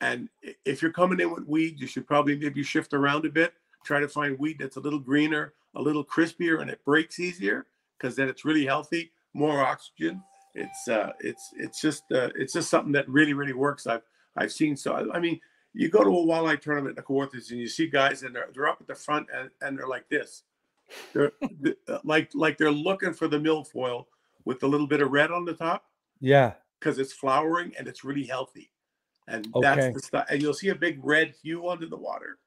And if you're coming in with weed, you should probably maybe shift around a bit. Try to find weed that's a little greener, a little crispier, and it breaks easier because then it's really healthy, more oxygen. It's uh, it's it's just uh, it's just something that really really works. I've I've seen so I- mean you go to a walleye tournament in the Kawarthas and you see guys and they're they're up at the front and, and they're like this. They're uh, like like they're looking for the milfoil with a little bit of red on the top Yeah. because it's flowering and it's really healthy. And Okay. that's the stuff. And you'll see a big red hue under the water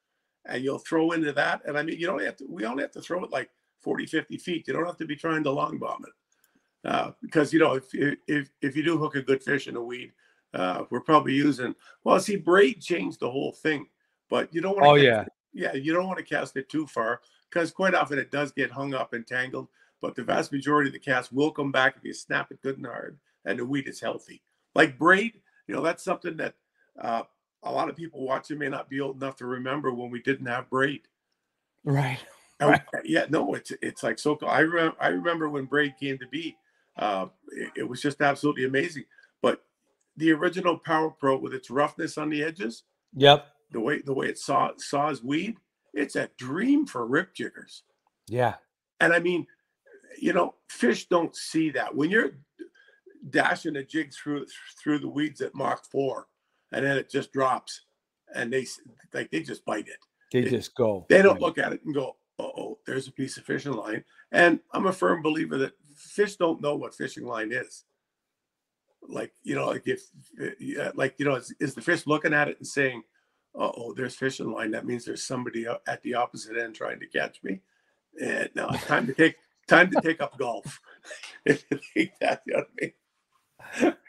and you'll throw into that. And I mean, you don't have to, we only have to throw it like 40, 50 feet. You don't have to be trying to long bomb it. Uh, because, you know, if, if, if you do hook a good fish in a weed, uh, we're probably using, well, see, braid changed the whole thing, but you don't want to, Oh yeah. yeah, you don't want to cast it too far because quite often it does get hung up and tangled. But the vast majority of the cast will come back if you snap it good and hard and the weed is healthy. Like braid, you know, that's something that uh, a lot of people watching may not be old enough to remember when we didn't have braid. Right. Right. Yeah, no, it's it's like so cool. I remember I remember when braid came to be. Uh, it, it was just absolutely amazing. But the original Power Pro with its roughness on the edges, Yep. the way the way it saw saws weed, it's a dream for rip jiggers. Yeah. And I mean, you know, fish don't see that when you're dashing a jig through through the weeds at Mach four, and then it just drops, and they like they just bite it. They It- just go. They don't Right. look at it and go, "Oh, oh, there's a piece of fishing line." And I'm a firm believer that fish don't know what fishing line is. Like you know, like if like you know, is, is the fish looking at it and saying, "Uh oh, there's fishing line." That means there's somebody at the opposite end trying to catch me. And now it's time to take time to take up golf. if you think that, you know what I mean?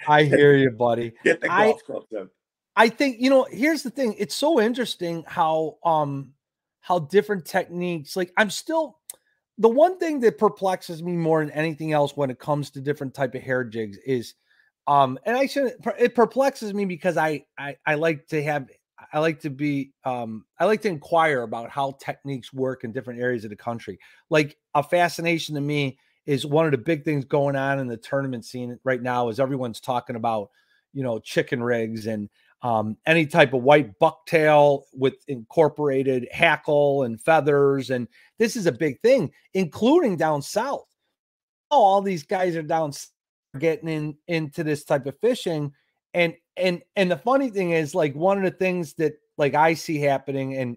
I hear you, buddy. Get the I- golf. I think you know. Here's the thing. It's so interesting how um how different techniques. Like I'm still the one thing that perplexes me more than anything else when it comes to different type of hair jigs is um and I should it perplexes me because I I I like to have I like to be um, I like to inquire about how techniques work in different areas of the country. Like a fascination to me is one of the big things going on in the tournament scene right now is everyone's talking about you know chicken rigs and um, any type of white bucktail with incorporated hackle and feathers and this is a big thing including down south. Oh, all these guys are down getting in into this type of fishing and and and the funny thing is like one of the things that like i see happening and,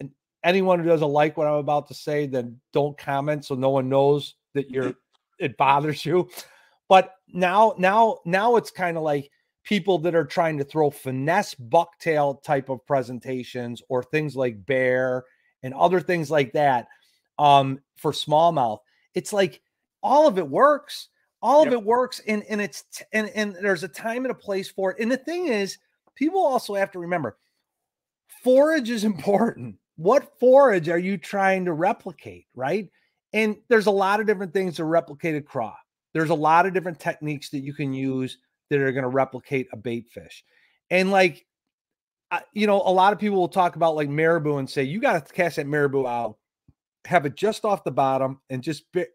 and anyone who doesn't like what i'm about to say then don't comment so no one knows that you're it bothers you. But now now now it's kind of like people that are trying to throw finesse bucktail type of presentations or things like bear and other things like that um for smallmouth. It's like all of it works. All yep. of it works and and it's and and there's a time and a place for it. And the thing is people also have to remember forage is important. What forage are you trying to replicate right and there's a lot of different things to replicate a craw there's a lot of different techniques that you can use that are going to replicate a bait fish and like you know a lot of people will talk about like marabou and say you got to cast that marabou out have it just off the bottom and just ba-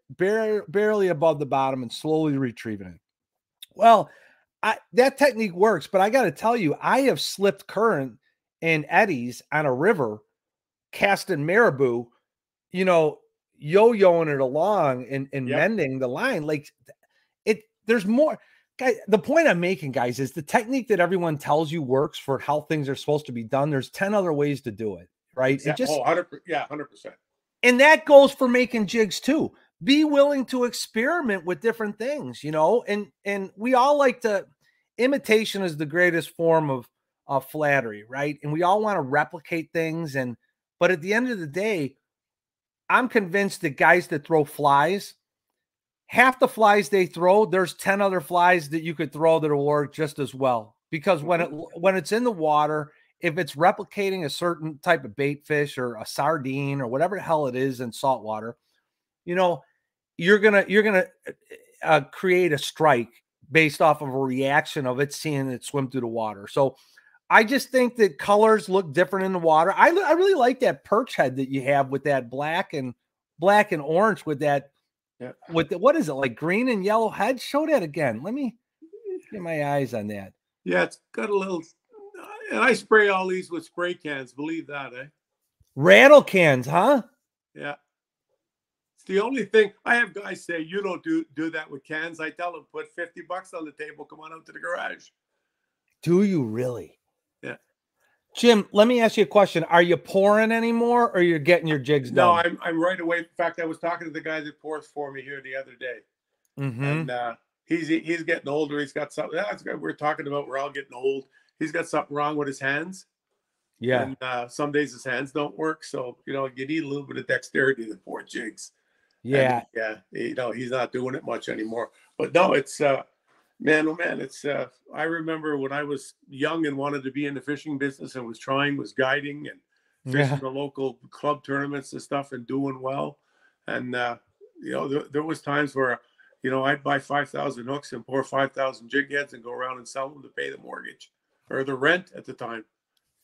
barely above the bottom and slowly retrieving it. Well, I, that technique works, but I got to tell you, I have slipped current and eddies on a river, casting marabou, you know, yo-yoing it along and, and yep. mending the line. Like it, there's more. Guys, the point I'm making, guys, is the technique that everyone tells you works for how things are supposed to be done. There's 10 other ways to do it, right? Yeah, it just, oh, 100 yeah, 100%. And that goes for making jigs too. Be willing to experiment with different things, you know, and and we all like to imitation is the greatest form of of flattery, right? And we all want to replicate things and but at the end of the day, I'm convinced that guys that throw flies, half the flies they throw, there's 10 other flies that you could throw that'll work just as well. Because when it when it's in the water, if it's replicating a certain type of bait fish or a sardine or whatever the hell it is in saltwater, you know, you're gonna you're gonna uh, create a strike based off of a reaction of it seeing it swim through the water. So I just think that colors look different in the water. I, I really like that perch head that you have with that black and black and orange with that yeah. with the, what is it like green and yellow head? Show that again. Let me get my eyes on that. Yeah, it's got a little and I spray all these with spray cans. Believe that, eh? Rattle cans, huh? Yeah. It's the only thing I have guys say you don't do do that with cans. I tell them put 50 bucks on the table, come on out to the garage. Do you really? Yeah. Jim, let me ask you a question. Are you pouring anymore or you're getting your jigs done? No, I'm I'm right away. In fact, I was talking to the guy that pours for me here the other day. Mm-hmm. And uh, he's he's getting older. He's got something that's what we're talking about. We're all getting old he's got something wrong with his hands. Yeah. And uh, some days his hands don't work. So, you know, you need a little bit of dexterity to pour jigs. Yeah. And, yeah. You know, he's not doing it much anymore. But no, it's uh man, oh man, it's uh I remember when I was young and wanted to be in the fishing business and was trying, was guiding and fishing yeah. the local club tournaments and stuff and doing well. And uh, you know, there, there was times where you know, I'd buy 5,000 hooks and pour 5,000 jig heads and go around and sell them to pay the mortgage or the rent at the time.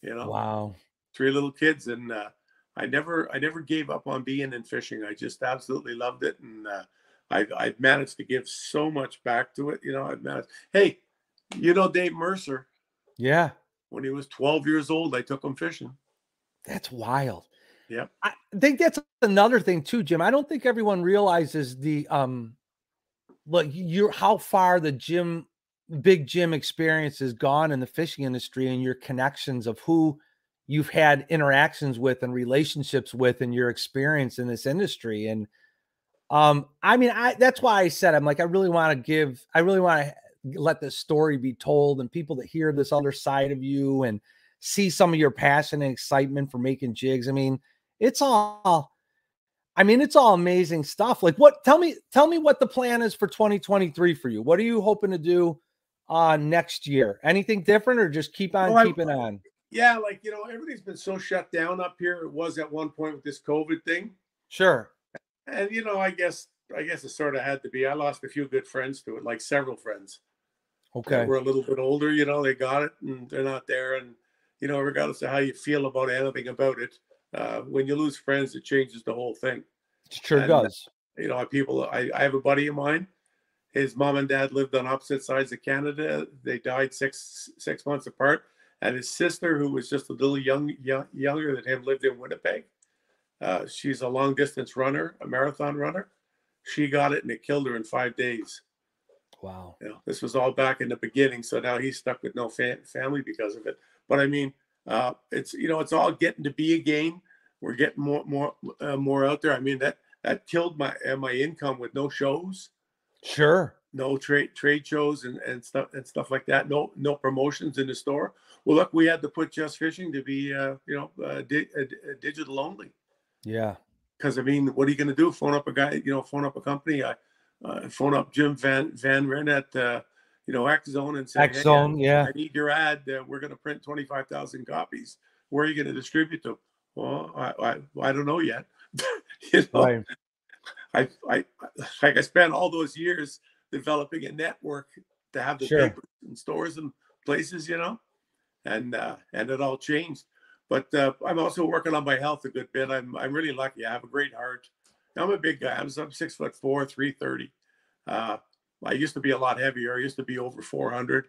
You know, wow, three little kids, and uh, I never, I never gave up on being in fishing. I just absolutely loved it, and uh, I, I've managed to give so much back to it. You know, I've managed. Hey, you know Dave Mercer? Yeah. When he was 12 years old, I took him fishing. That's wild. Yeah. I think that's another thing too, Jim. I don't think everyone realizes the um look you're how far the Jim big Jim experience is gone in the fishing industry and your connections of who you've had interactions with and relationships with and your experience in this industry. And um, I mean, I that's why I said I'm like, I really want to give, I really want to let this story be told and people that hear this other side of you and see some of your passion and excitement for making jigs. I mean, it's all I mean, it's all amazing stuff. Like what tell me tell me what the plan is for 2023 for you. What are you hoping to do uh next year? Anything different or just keep on well, keeping I, on? Yeah, like you know, everything's been so shut down up here. It was at one point with this COVID thing. Sure. And you know, I guess I guess it sort of had to be. I lost a few good friends to it, like several friends. Okay. We're a little bit older, you know, they got it and they're not there. And you know, regardless of how you feel about anything about it, uh, when you lose friends, it changes the whole thing. It sure And, uh, does. You know, people. I, I have a buddy of mine. His mom and dad lived on opposite sides of Canada. They died six six months apart, and his sister, who was just a little young, young younger than him, lived in Winnipeg. Uh, she's a long distance runner, a marathon runner. She got it, and it killed her in five days. Wow. You know, this was all back in the beginning, so now he's stuck with no fa- family because of it. But I mean, uh, it's you know, it's all getting to be a game. We're getting more, more, uh, more out there. I mean, that that killed my uh, my income with no shows, Sure. no trade trade shows, and, and stuff and stuff like that. No no promotions in the store. Well, look, we had to put Just Fishing to be uh, you know uh, di- digital only Yeah. because I mean, what are you going to do? Phone up a guy, you know, phone up a company. I uh, phone up Jim Van Van Ren at uh, you know X Zone and say, Zone, I, yeah. I need your ad. Uh, we're going to print twenty five thousand copies. Where are you going to distribute them? Well, I, I I don't know yet. you know, Right. I I like I spent all those years developing a network to have the Sure. papers in stores and places, you know, and uh, and it all changed. But uh, I'm also working on my health a good bit. I'm I'm really lucky. I have a great heart. I'm a big guy. I'm, I'm six foot four, three thirty. Uh, I used to be a lot heavier. I used to be over 400,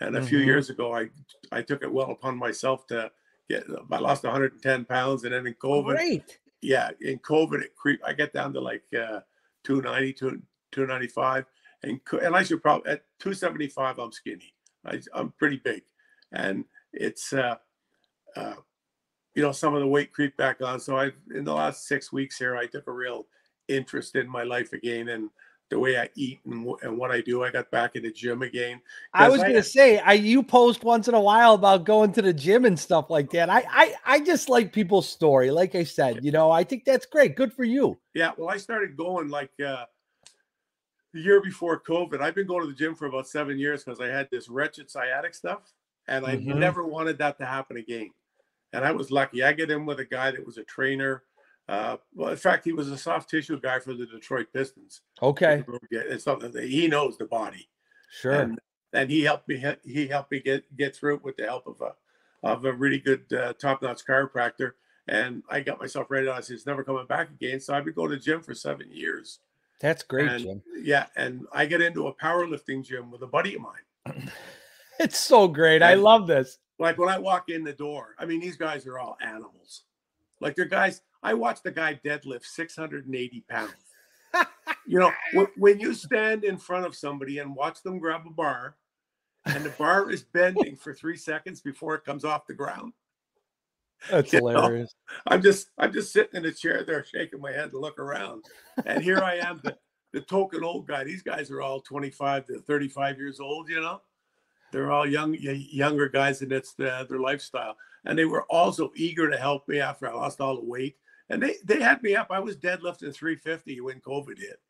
and a few Mhm. years ago, I I took it well upon myself to get. I lost 110 pounds, and then in COVID, Great. yeah, in COVID, it creep. I get down to like uh, 290, 295, and and I should probably at 275. I'm skinny. I, I'm pretty big, and it's uh, uh, you know some of the weight creep back on. So I in the last six weeks here, I took a real interest in my life again and the way I eat and, and what I do. I got back in the gym again. I was gonna say, I you post once in a while about going to the gym and stuff like that. I I I just like people's story. Like I said, you know, I think that's great. Good for you. Yeah, well, I started going like uh, the year before COVID. I've been going to the gym for about seven years because I had this wretched sciatic stuff, and I Mhm. never wanted that to happen again. And I was lucky. I get in with a guy that was a trainer. Uh, well, in fact, he was a soft tissue guy for the Detroit Pistons. Okay, It's something that he knows the body, sure. and and he helped me. He helped me get get through it with the help of a of a really good uh, top notch chiropractor. And I got myself ready. I said, it's never coming back again. So I've been going to the gym for seven years. That's great, and, Jim. Yeah, and I get into a powerlifting gym with a buddy of mine. It's so great. I love this. Like when I walk in the door, I mean, these guys are all animals. Like they're guys. I watched the guy deadlift 680 pounds. you know, when, when you stand in front of somebody and watch them grab a bar, and the bar is bending for three seconds before it comes off the ground. That's You know? hilarious. I'm just I'm just sitting in a chair there shaking my head to look around. And here I am, the, the token old guy. These guys are all 25 to 35 years old, you know. They're all young younger guys and it's the, their lifestyle. And they were also eager to help me after I lost all the weight. And they they had me up. I was deadlifting 350 when COVID hit.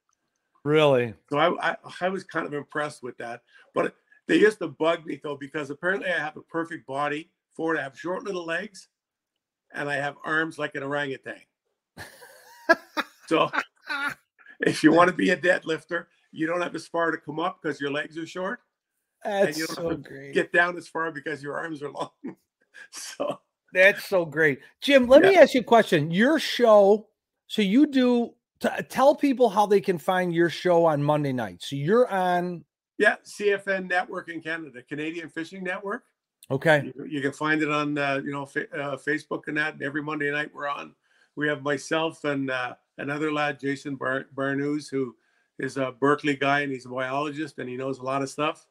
Really. So I, I I was kind of impressed with that. But they used to bug me though because apparently I have a perfect body for it. I have short little legs, and I have arms like an orangutan. so if you want to be a deadlifter, you don't have as far to come up because your legs are short. That's so great. Get down as far because your arms are long. so That's so great. Jim, let me ask you a question. Your show, so you do t- tell people how they can find your show on Monday night. So you're on yeah, CFN Network in Canada, Canadian Fishing Network. okay. You, you can find it on uh, you know fa- uh, Facebook and that. And every Monday night we're on. We have myself and uh, another lad, Jason Bar- Barnucz, who is a Berkley guy and he's a biologist and he knows a lot of stuff.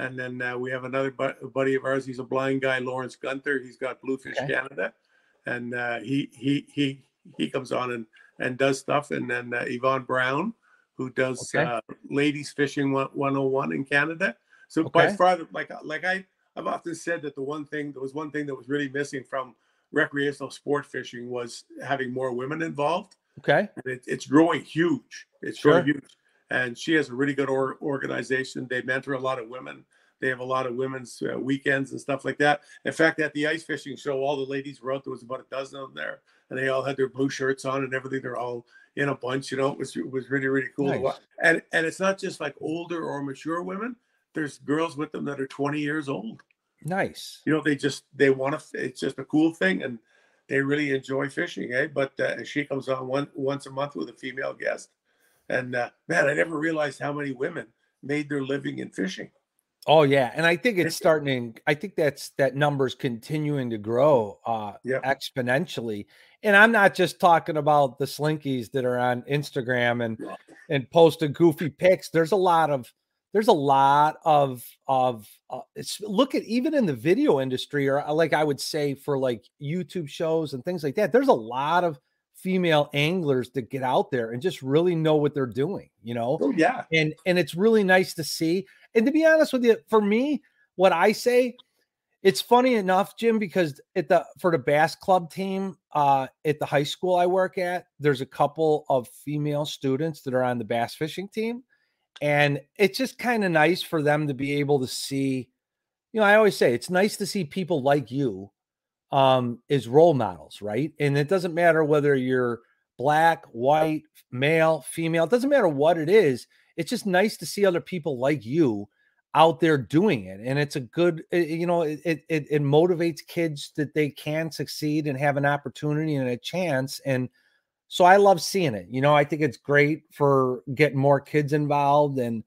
And then uh, we have another bu- buddy of ours. He's a blind guy, Lawrence Gunther. He's got Bluefish Okay. Canada, and uh, he he he he comes on and and does stuff. And then uh, Yvonne Brown, who does Okay. uh, Ladies Fishing 101 in Canada. So by far, the- like like I I've often said that the one thing there was one thing that was really missing from recreational sport fishing was having more women involved. Okay. And it, it's growing huge. It's Sure. growing huge. And she has a really good or, organization. They mentor a lot of women. They have a lot of women's uh, weekends and stuff like that. In fact, at the ice fishing show, all the ladies were out. There was about a dozen of them there, and they all had their blue shirts on and everything. They're all in a bunch. You know, it was it was really really cool. Nice. And and it's not just like older or mature women. There's girls with them that are 20 years old. Nice. You know, they just they want to. It's just a cool thing, and they really enjoy fishing, eh? But uh, she comes on one once a month with a female guest, and uh, man, I never realized how many women made their living in fishing. Oh yeah, and I think it's starting. I think that's that number's continuing to grow uh, exponentially. And I'm not just talking about the slinkies that are on Instagram and Yeah. and posting goofy pics. There's a lot of there's a lot of of uh, it's look at even in the video industry or uh, like I would say for like YouTube shows and things like that. There's a lot of female anglers to get out there and just really know what they're doing. You know, Oh yeah, and and it's really nice to see. And to be honest with you, for me, what I say, it's funny enough, Jim, because at the for the bass club team uh, at the high school I work at, there's a couple of female students that are on the bass fishing team, and it's just kind of nice for them to be able to see. You know, I always say it's nice to see people like you um as role models, right? And it doesn't matter whether you're black, white, male, female, it doesn't matter what it is. It's just nice to see other people like you out there doing it. And it's a good, it- you know, it, it it motivates kids that they can succeed and have an opportunity and a chance. And so I love seeing it. You know, I think it's great for getting more kids involved. And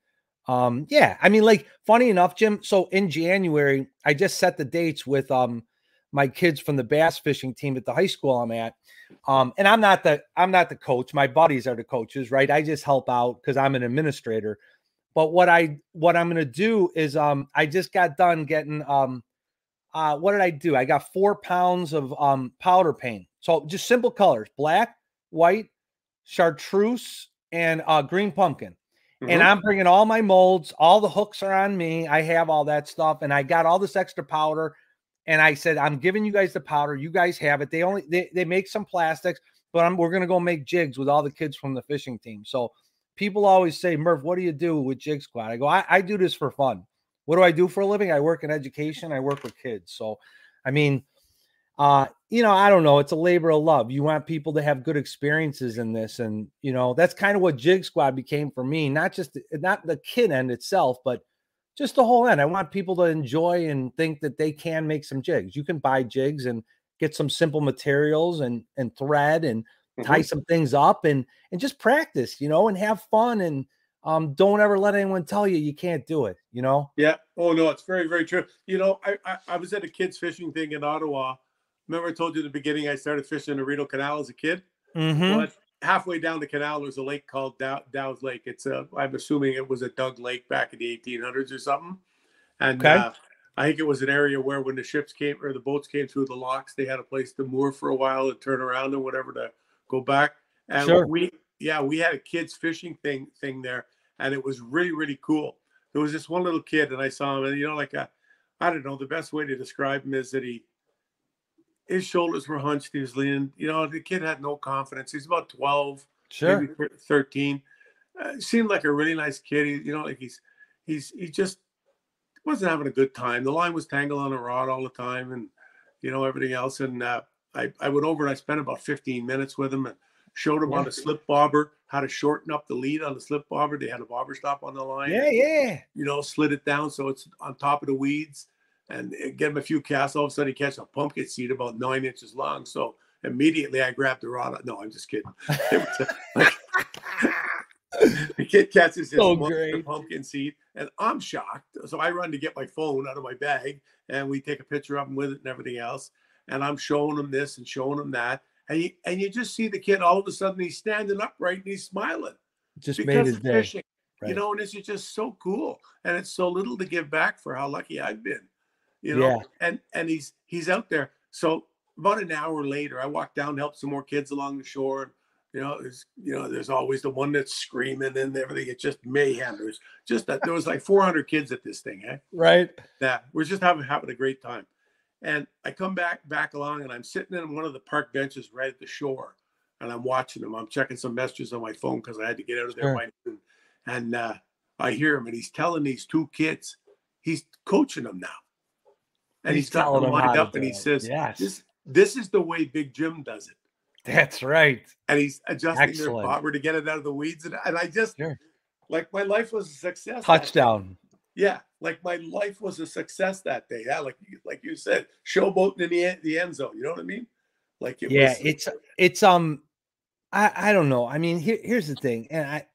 um, yeah, I mean, like funny enough, Jim. So in January, I just set the dates with um my kids from the bass fishing team at the high school I'm at. Um, and I'm not the I'm not the coach. My buddies are the coaches, right? I just help out because I'm an administrator. But what I what I'm gonna do is um I just got done getting um uh what did I do? I got four pounds of um powder paint. So just simple colors, black, white, chartreuse, and uh green pumpkin and Mhm. I'm bringing all my molds. All the hooks are on me. I have all that stuff, and I got all this extra powder. And I said, I'm giving you guys the powder. You guys have it. They only they, they make some plastics, but I'm we're gonna go make jigs with all the kids from the fishing team. So people always say, Murph, what do you do with Jig Squad? I go, I, I do this for fun. What do I do for a living? I work in education. I work with kids. So, I mean, uh, you know, I don't know. It's a labor of love. You want people to have good experiences in this, and you know, that's kind of what Jig Squad became for me. Not just not the kid end itself, but just the whole end. I want people to enjoy and think that they can make some jigs. You can buy jigs and get some simple materials and and thread and tie Mhm. some things up and and just practice, you know, and have fun and um don't ever let anyone tell you you can't do it, you know. Yeah. Oh no, it's very, very true. You know, I, I I was at a kids fishing thing in Ottawa. Remember, I told you in the beginning I started fishing in the Rideau Canal as a kid. Mhm. But halfway down the canal, there's a lake called Dow, Dow's Lake. It's a, I'm assuming it was a dug lake back in the 1800s or something. And Okay. uh, I think it was an area where when the ships came or the boats came through the locks, they had a place to moor for a while and turn around and whatever to go back. And Sure. we, yeah, we had a kids fishing thing thing there, and it was really really cool. There was this one little kid, and I saw him, and you know, like a, I don't know, the best way to describe him is that he his shoulders were hunched. He was leaning. You know, the kid had no confidence. He's about 12, Sure. maybe 13. Uh, seemed like a really nice kid. He, you know, like he's, he's, he just wasn't having a good time. The line was tangled on a rod all the time and, you know, everything else. And uh, I, I went over and I spent about 15 minutes with him and showed him on Yeah. the slip bobber how to shorten up the lead on the slip bobber. They had a bobber stop on the line Yeah, yeah. you know, slid it down so it's on top of the weeds and get him a few casts. All of a sudden, he catches a pumpkin seed about nine inches long. So immediately I grabbed the rod. No, I'm just kidding. It was, like, the kid catches his So pumpkin seed, and I'm shocked. So I run to get my phone out of my bag, and we take a picture of him with it and everything else. And I'm showing him this and showing him that, and you and you just see the kid all of a sudden he's standing upright and he's smiling Just made his day. fishing. Right. You know, and this is just so cool, and it's so little to give back for how lucky I've been. You know, Yeah. and and he's he's out there. So about an hour later, I walked down, helped some more kids along the shore. You know, there's you know, there's always the one that's screaming and everything. It's just mayhem. There's just that there was like 400 kids at this thing, eh? Right. that we're just having having a great time. And I come back back along, and I'm sitting in one of the park benches right at the shore, and I'm watching them. I'm checking some messages on my phone because I had to get out of there Sure. noon. And uh, I hear him, and he's telling these two kids, he's coaching them now, and he's, got telling them lined up, and he says, Yes. "This this is the way Big Jim does it." That's right. And he's adjusting Excellent. their bobber to get it out of the weeds, and, and I just Sure. like my life was a success. Touchdown. Yeah, like my life was a success that day. Yeah, like like you said, showboating in the end, the end zone. You know what I mean? Like it yeah, was, it's it's um, I I don't know. I mean, here, here's the thing, and I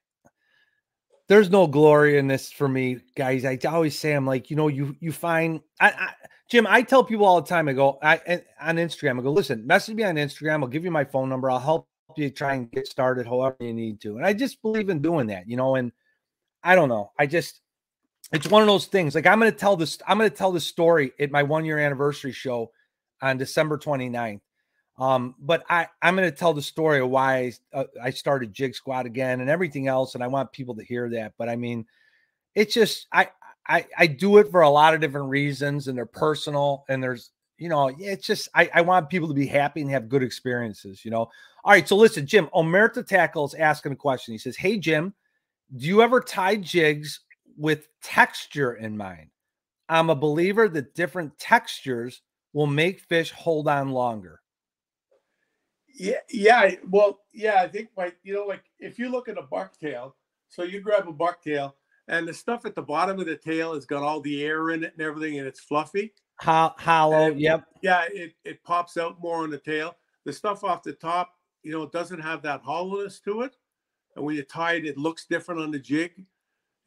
there's no glory in this for me, guys. I always say I'm like, you know, you you find I, I Jim, I tell people all the time, I go I on Instagram, I go, listen, message me on Instagram, I'll give you my phone number, I'll help you try and get started however you need to. And I just believe in doing that, you know, and I don't know. I just it's one of those things. Like I'm gonna tell this, I'm gonna tell the story at my one year anniversary show on December 29th. Um, but I, I'm going to tell the story of why I, uh, I started Jig Squad again and everything else, and I want people to hear that. But I mean, it's just I, I I do it for a lot of different reasons, and they're personal, and there's you know, it's just I, I want people to be happy and have good experiences. You know. All right, so listen, Jim. Omerta Tackle is asking a question. He says, "Hey Jim, do you ever tie jigs with texture in mind? I'm a believer that different textures will make fish hold on longer." Yeah, yeah. Well, yeah, I think like you know, like if you look at a bucktail, so you grab a bucktail and the stuff at the bottom of the tail has got all the air in it and everything, and it's fluffy. Ho- hollow, and, yep. Yeah, it, it pops out more on the tail. The stuff off the top, you know, it doesn't have that hollowness to it. And when you tie it, it looks different on the jig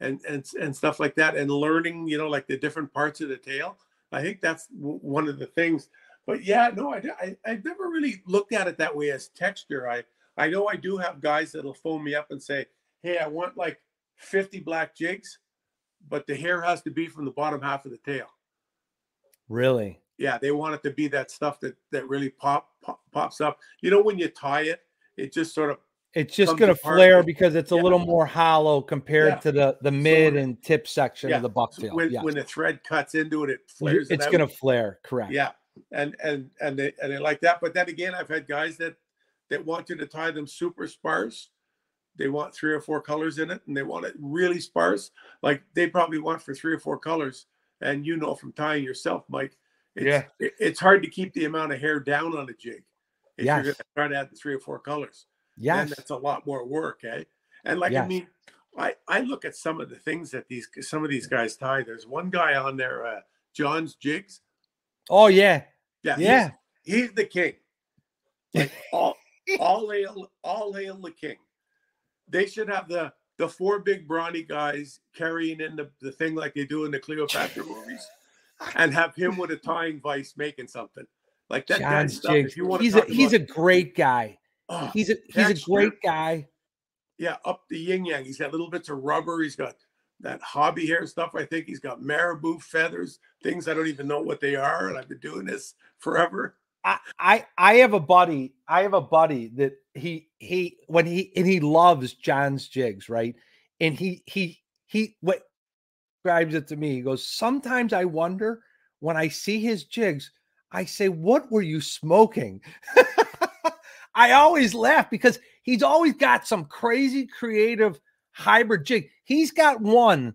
and and and stuff like that. And learning, you know, like the different parts of the tail. I think that's w- one of the things but yeah, no, I, I I've never really looked at it that way as texture. I I know I do have guys that'll phone me up and say, "Hey, I want like 50 black jigs, but the hair has to be from the bottom half of the tail." Really? Yeah, they want it to be that stuff that that really pop, pop pops up. You know, when you tie it, it just sort of it's just going to flare because it's a yeah. little more hollow compared yeah. to the the mid so and tip section yeah. of the bucktail. When, when, the thread cuts into it, it flares. It's going to flare, correct? Yeah, and and and they and they like that. But then again, I've had guys that that want you to tie them super sparse. They want three or four colors in it, and they want it really sparse. Like they probably want for three or four colors. And you know from tying yourself, Mike, it's, yeah, it, it's hard to keep the amount of hair down on a jig if yes. you're going to try to add the three or four colors. Yeah, and that's a lot more work, eh? And like yes. I mean, I I look at some of the things that these some of these guys tie. There's one guy on there, uh, John's jigs Oh yeah, yeah, yeah. He's, he's the king. Like all, all hail, all hail the king. They should have the the four big brawny guys carrying in the, the thing like they do in the Cleopatra movies, and have him with a tying vice making something like that. John stuff, If you want he's a he's a great guy. Oh, he's a he's a great guy. Yeah, up the yin yang. He's got little bits of rubber. He's got that hobby hair stuff. I think he's got marabou feathers, things I don't even know what they are, and I've been doing this forever. I, I I have a buddy. I have a buddy that he he when he and he loves John's jigs, right? And he he he what describes it to me. He goes, sometimes I wonder when I see his jigs, I say, What were you smoking? I always laugh because he's always got some crazy creative hybrid jig. He's got one.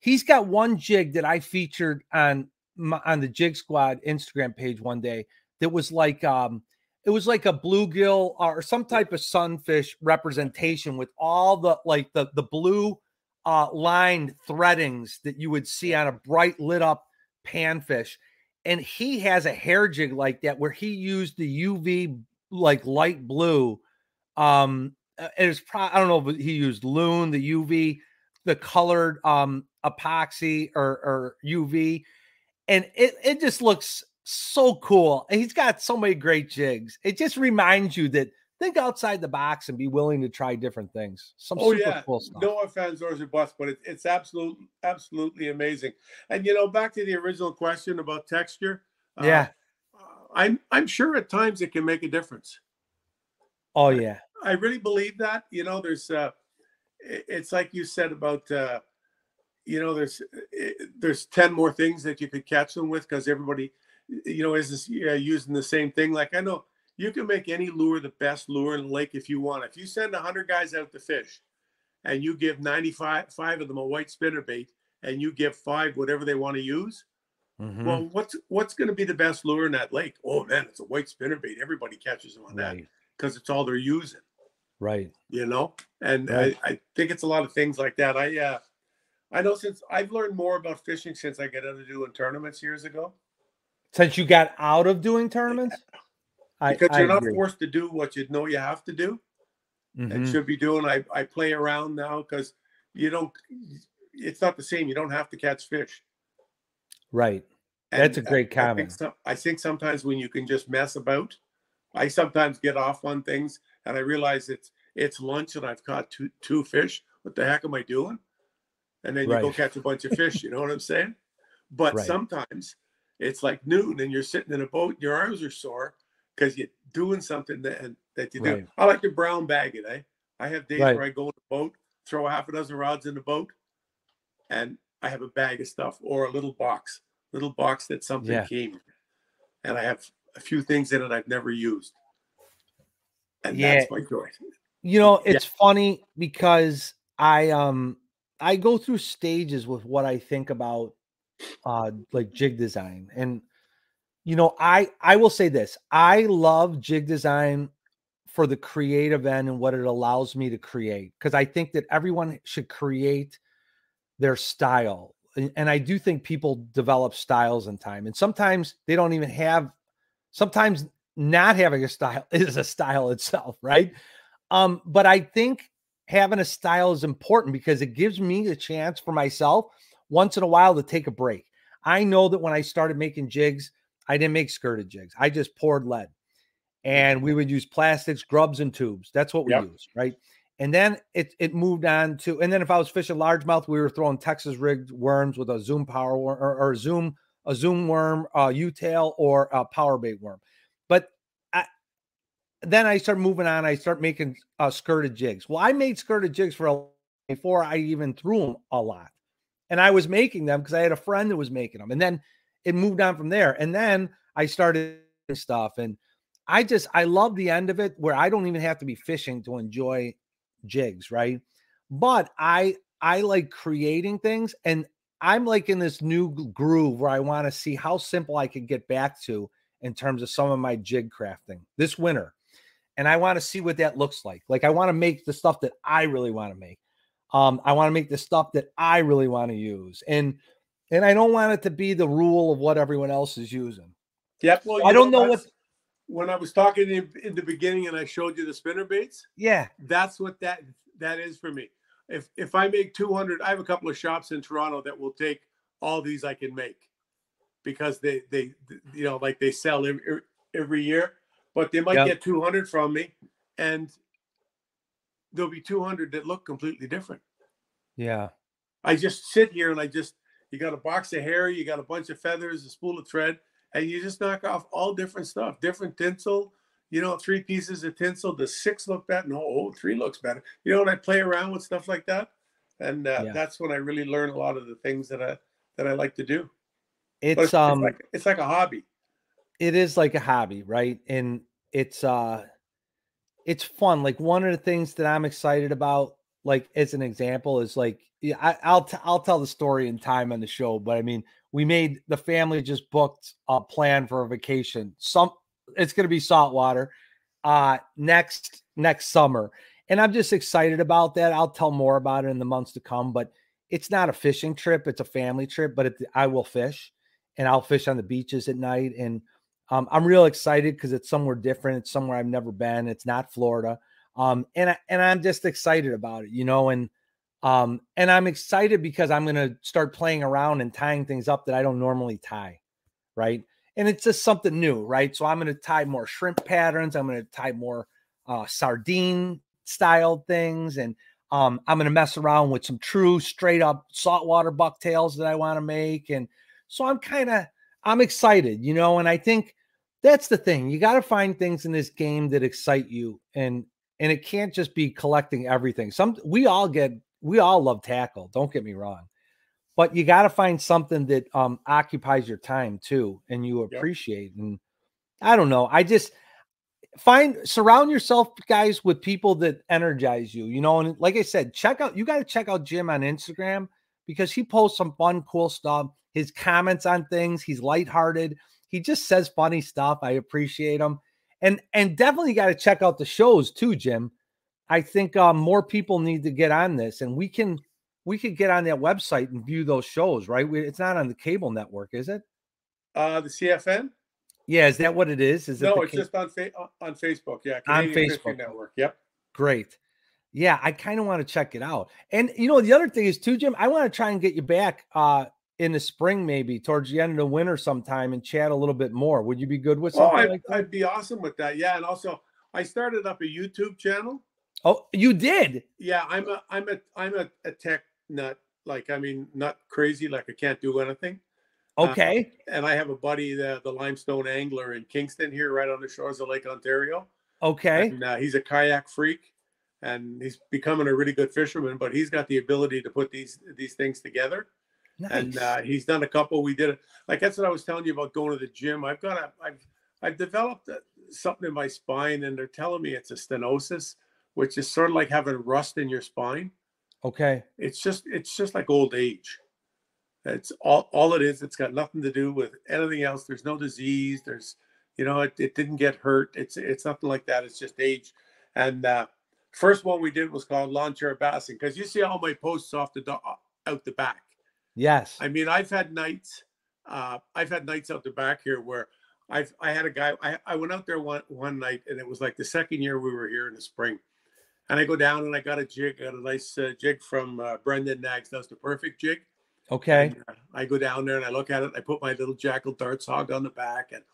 He's got one jig that I featured on my, on the Jig Squad Instagram page one day. That was like um, it was like a bluegill or some type of sunfish representation with all the like the the blue uh, lined threadings that you would see on a bright lit up panfish. And he has a hair jig like that where he used the UV like light blue um uh, it was pro- I don't know if he used Loon, the UV, the colored um epoxy or or UV, and it it just looks so cool. He's got so many great jigs. It just reminds you that think outside the box and be willing to try different things. Some oh, super yeah. cool stuff. No offense or bust, but it, it's absolutely absolutely amazing. And you know, back to the original question about texture. Uh, yeah. Uh, I'm I'm sure at times it can make a difference. Oh yeah. I really believe that. You know, there's uh, it's like you said about uh, you know, there's there's ten more things that you could catch them with because everybody, you know, is this, yeah, using the same thing. Like I know you can make any lure the best lure in the lake if you want. If you send hundred guys out to fish, and you give 95 five of them a white spinner bait, and you give five whatever they want to use. Mm-hmm. Well, what's what's going to be the best lure in that lake? Oh man, it's a white spinner bait. Everybody catches them on right. that because it's all they're using. Right. You know, and right. I, I think it's a lot of things like that. I, uh, I know since I've learned more about fishing since I got into doing tournaments years ago. Since you got out of doing tournaments, because I, you're I not forced to do what you know you have to do mm-hmm. and should be doing. I I play around now because you don't. It's not the same. You don't have to catch fish. Right. That's a great comment. I think, some, I think sometimes when you can just mess about, I sometimes get off on things and I realize it's it's lunch and I've caught two two fish. What the heck am I doing? And then you right. go catch a bunch of fish. You know what I'm saying? But right. sometimes it's like noon and you're sitting in a boat, your arms are sore because you're doing something that that you do. Right. I like to brown bag it. Eh? I have days where I go in the boat, throw a half a dozen rods in the boat, and I have a bag of stuff or a little box, little box that something yeah. came, and I have a few things in it I've never used, and yeah. that's my joy. You know, it's yeah. funny because I um I go through stages with what I think about uh like jig design and you know I I will say this I love jig design for the creative end and what it allows me to create because I think that everyone should create their style and, and I do think people develop styles in time and sometimes they don't even have sometimes not having a style is a style itself right? Um but I think having a style is important because it gives me a chance for myself once in a while to take a break. I know that when I started making jigs, I didn't make skirted jigs. I just poured lead and we would use plastics, grubs, and tubes. That's what we yep. used, right? And then it it moved on to, and then if I was fishing largemouth, we were throwing Texas rigged worms with a zoom power worm or, or zoom a zoom worm, a U tail, or a power bait worm. But then I start moving on. I start making uh, skirted jigs. Well, I made skirted jigs for a, before I even threw them a lot, and I was making them because I had a friend that was making them, and then it moved on from there. And then I started stuff, and I just I love the end of it where I don't even have to be fishing to enjoy jigs, right? But I I like creating things, and I'm like in this new groove where I want to see how simple I can get back to in terms of some of my jig crafting this winter and I want to see what that looks like. Like I want to make the stuff that I really want to make. Um, I want to make the stuff that I really want to use, and and I don't want it to be the rule of what everyone else is using. Yep. Well, I don't know, know what. When I was talking in, in the beginning and I showed you the spinner baits, yeah, that's what that that is for me. If if I make 200, I have a couple of shops in Toronto that will take all these I can make because they they you know like they sell every, every year but they might yep. get 200 from me and there'll be 200 that look completely different. Yeah. I just sit here and I just, you got a box of hair, you got a bunch of feathers, a spool of thread, and you just knock off all different stuff, different tinsel, you know, three pieces of tinsel. Does six look better? No, oh, three looks better. You know, and I play around with stuff like that. And uh, yeah. that's when I really learn a lot of the things that I, that I like to do. It's, it's um, like, it's like a hobby. It is like a hobby, right? And it's uh it's fun. Like one of the things that I'm excited about, like as an example, is like yeah, I, will t- I'll tell the story in time on the show. But I mean, we made the family just booked a plan for a vacation. Some it's going to be saltwater uh next next summer, and I'm just excited about that. I'll tell more about it in the months to come. But it's not a fishing trip; it's a family trip. But it, I will fish, and I'll fish on the beaches at night and um, I'm real excited because it's somewhere different. It's somewhere I've never been. It's not Florida. Um, and I, and I'm just excited about it, you know, and um, and I'm excited because I'm gonna start playing around and tying things up that I don't normally tie, right? And it's just something new, right? So I'm gonna tie more shrimp patterns. I'm gonna tie more uh, sardine style things, and um, I'm gonna mess around with some true straight up saltwater bucktails that I want to make, and so I'm kind of I'm excited, you know, and I think that's the thing. You got to find things in this game that excite you, and and it can't just be collecting everything. Some we all get we all love tackle. Don't get me wrong, but you got to find something that um occupies your time too, and you appreciate. Yep. And I don't know. I just find surround yourself guys with people that energize you you know and like i said check out you got to check out jim on instagram because he posts some fun cool stuff his comments on things he's lighthearted he just says funny stuff. I appreciate him. And and definitely got to check out the shows too, Jim. I think uh, more people need to get on this, and we can we could get on that website and view those shows, right? We, it's not on the cable network, is it? Uh, the CFN. Yeah, is that what it is? Is no, it it's just on fa- on Facebook. Yeah, On Facebook. Network. Yep. great? Yeah, I kind of want to check it out. And you know, the other thing is too, Jim. I want to try and get you back uh in the spring, maybe towards the end of the winter sometime, and chat a little bit more. Would you be good with Oh, something I'd, like that? I'd be awesome with that. Yeah, and also I started up a YouTube channel. Oh, you did. Yeah, I'm a I'm a I'm a, a tech nut. Like I mean, not crazy. Like I can't do anything. Uh, Okay. And I have a buddy, the the limestone angler in Kingston here, right on the shores of Lake Ontario. okay. And uh, he's a kayak freak, and he's becoming a really good fisherman. But he's got the ability to put these these things together. Nice. and uh, he's done a couple. We did it like that's what I was telling you about going to the gym. I've got a, I've I've developed a, something in my spine, and they're telling me it's a stenosis, which is sort of like having rust in your spine. okay. It's just it's just like old age. It's all all it is. It's got nothing to do with anything else. There's no disease. There's you know it, it didn't get hurt. It's it's nothing like that. It's just age. And uh, first one we did was called lawn chair bassing because you see all my posts off the do- out the back. Yes. I mean, I've had nights. Uh, I've had nights out the back here where I've I had a guy. I, I went out there one one night, and it was like the second year we were here in the spring. And I go down and I got a jig. I got a nice uh, jig from uh, Brendan Nags. That's the perfect jig. okay. And, uh, I go down there and I look at it. I put my little Jackall darts hog on the back, and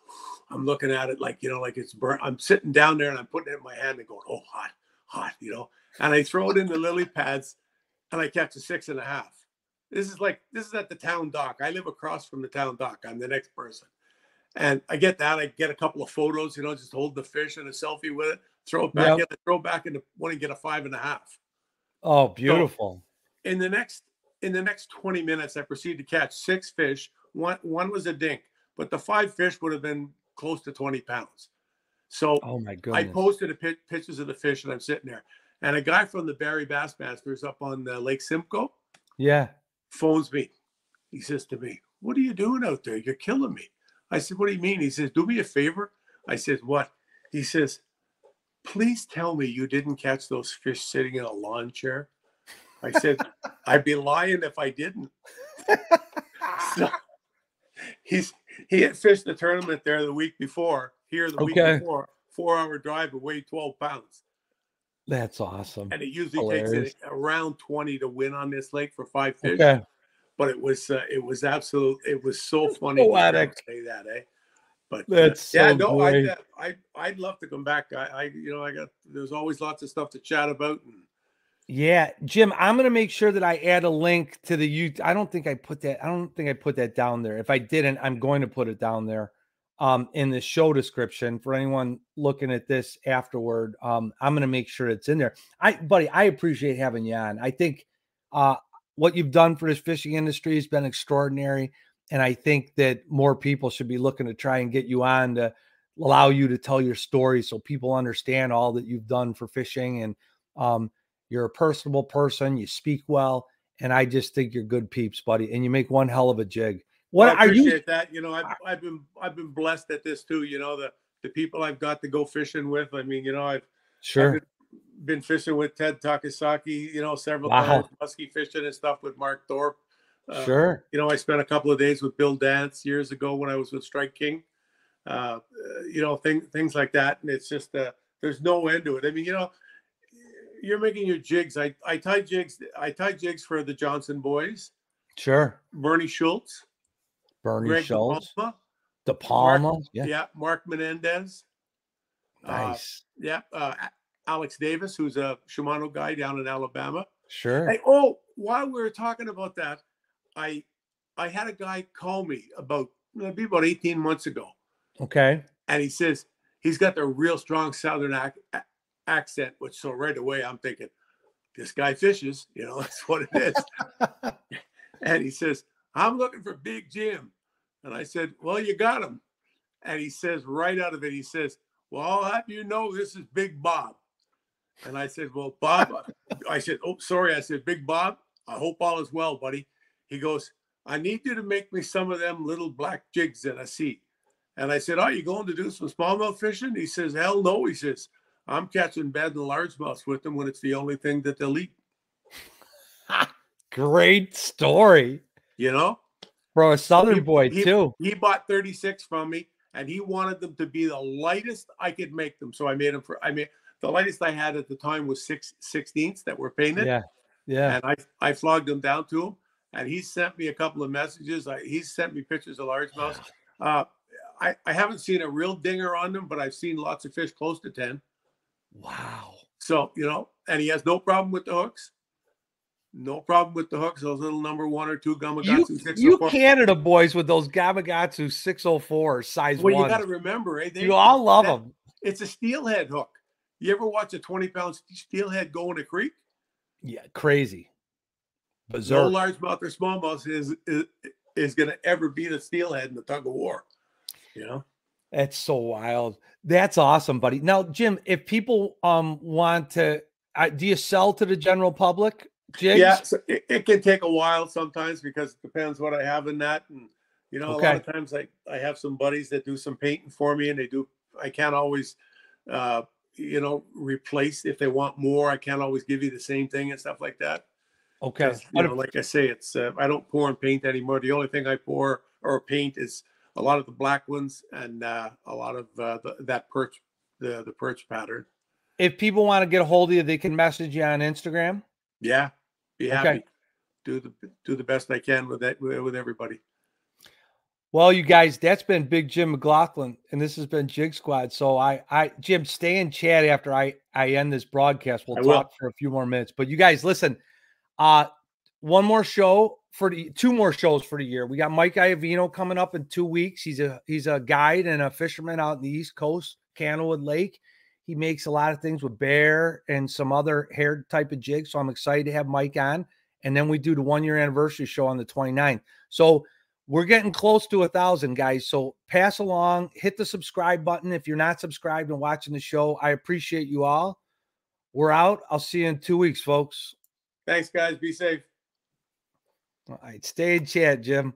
I'm looking at it like you know, like it's burnt. I'm sitting down there and I'm putting it in my hand and going, "Oh, hot, hot," you know. And I throw it in the lily pads, and I catch a six and a half. This is like this is at the town dock. I live across from the town dock. I'm the next person, and I get that. I get a couple of photos, you know, just hold the fish and a selfie with it. Throw it back Yep. in. Throw it back in the want to get a five and a half Oh, beautiful. in the next in the next 20 minutes i proceeded to catch six fish one one was a dink but the five fish would have been close to 20 pounds so Oh my i posted a pic, pictures of the fish and i'm sitting there and a guy from the Barrie bassmasters up on uh, lake simcoe yeah. Phones me. He says to me what are you doing out there? You're killing me. I said what do you mean? He says do me a favor. I said what? He says please tell me you didn't catch those fish sitting in a lawn chair. I said i'd be lying if i didn't. So he's he had fished the tournament there the week before here the Okay. week before four hour drive and weighed 12 pounds That's awesome. and it usually Hilarious. takes it around 20 to win on this lake for five fish Okay. but it was uh, it was absolute it was so funny to Poetic. say that eh but uh, That's yeah so no great. I, I i'd love to come back I, I you know i got there's always lots of stuff to chat about and Yeah, Jim, I'm gonna make sure that I add a link to the you. I don't think I put that. I don't think I put that down there. If I didn't, I'm going to put it down there, um, in the show description for anyone looking at this afterward. Um, I'm gonna make sure it's in there. I, buddy, I appreciate having you on. I think, uh, what you've done for this fishing industry has been extraordinary, and I think that more people should be looking to try and get you on to allow you to tell your story so people understand all that you've done for fishing and um you're a personable person. You speak well, and I just think you're good peeps, buddy. And you make one hell of a jig. What Well, I are you? appreciate that you know I've, I've been i've been blessed at this too you know the the people i've got to go fishing with i mean you know i've Sure. been fishing with ted takasaki you know several Wow. times musky fishing and stuff with mark thorpe Uh, Sure. you know, I spent a couple of days with Bill Dance years ago when I was with Strike King. Uh, you know, things things like that, and it's just uh, there's no end to it. I mean, you know, you're making your jigs. I I tie jigs. I tie jigs for the Johnston boys, Sure. Bernie Schultz, Bernie Greg Schultz, DePalma, De Palma. Yeah. yeah. Mark Menendez, uh, Nice. yeah, uh, Alex Davis, who's a Shimano guy down in Alabama. Sure. Hey, oh, while we were talking about that, I I had a guy call me about maybe about 18 months ago, Okay. and he says he's got the real strong Southern ac- accent, which so right away I'm thinking, this guy fishes, you know, that's what it is. and he says, I'm looking for Big Jim, and I said, well, you got him, and he says right out of it, he says, well, I'll have you know this is Big Bob. And I said, Well, Bob, I said, Oh, sorry. I said, Big Bob, I hope all is well, buddy. He goes, I need you to make me some of them little black jigs that I see. And I said, Are you going to do some smallmouth fishing? He says, Hell no. He says, I'm catching bad and largemouths with them when it's the only thing that they'll eat. great story. You know, bro, a Southern he, boy he, too. He bought 36 from me, and he wanted them to be the lightest I could make them. So I made them for. I mean, the lightest I had at the time was six sixteenths that were painted. Yeah, yeah. And I I flogged them down to him, and he sent me a couple of messages. I, he sent me pictures of largemouths. Uh, I I haven't seen a real dinger on them, but I've seen lots of fish close to 10. Wow. So you know, and he has no problem with the hooks. No problem with the hooks. Those little number one or two Gamakatsu. You, you Canada boys with those Gamakatsu 604 size well, ones. you got to remember, eh? They, you all love that, them. It's a steelhead hook. You ever watch a 20 pound steelhead go in a creek? Yeah, crazy. Berserk. No largemouth or smallmouth is is, is going to ever beat a steelhead in the tug of war. You know, that's so wild. That's awesome, buddy. Now, Jim, if people um want to, uh, do you sell to the general public? Jigs? Yeah, so it, it, can take a while sometimes because it depends what I have in that, and you know, okay. a lot of times I I have some buddies that do some painting for me, and they do. I can't always, uh, you know, replace if they want more. I can't always give you the same thing and stuff like that. Okay. You know, like I say, it's uh, I don't pour and paint anymore. The only thing I pour or paint is a lot of the black ones and uh, a lot of uh, the, that perch, the the perch pattern. If people want to get a hold of you, they can message you on Instagram. Yeah, be happy. Okay. Do the do the best I can with that with everybody. Well, you guys, that's been Big Jim McLaughlin, and this has been Jigsquad. So I, I, Jim, stay in chat after I, I end this broadcast. We'll I talk will. for a few more minutes. But you guys, listen, uh, one more show for the two more shows for the year. We got Mike Iavino coming up in two weeks. He's a he's a guide and a fisherman out in the East Coast, Candlewood Lake. He makes a lot of things with bear and some other hair type of jigs. So I'm excited to have Mike on. And then we do the one year anniversary show on the 29th. So we're getting close to a thousand guys. So pass along, hit the subscribe button if you're not subscribed and watching the show. I appreciate you all. We're out. I'll see you in two weeks, folks. Thanks, guys. Be safe. All right. Stay in chat, Jim.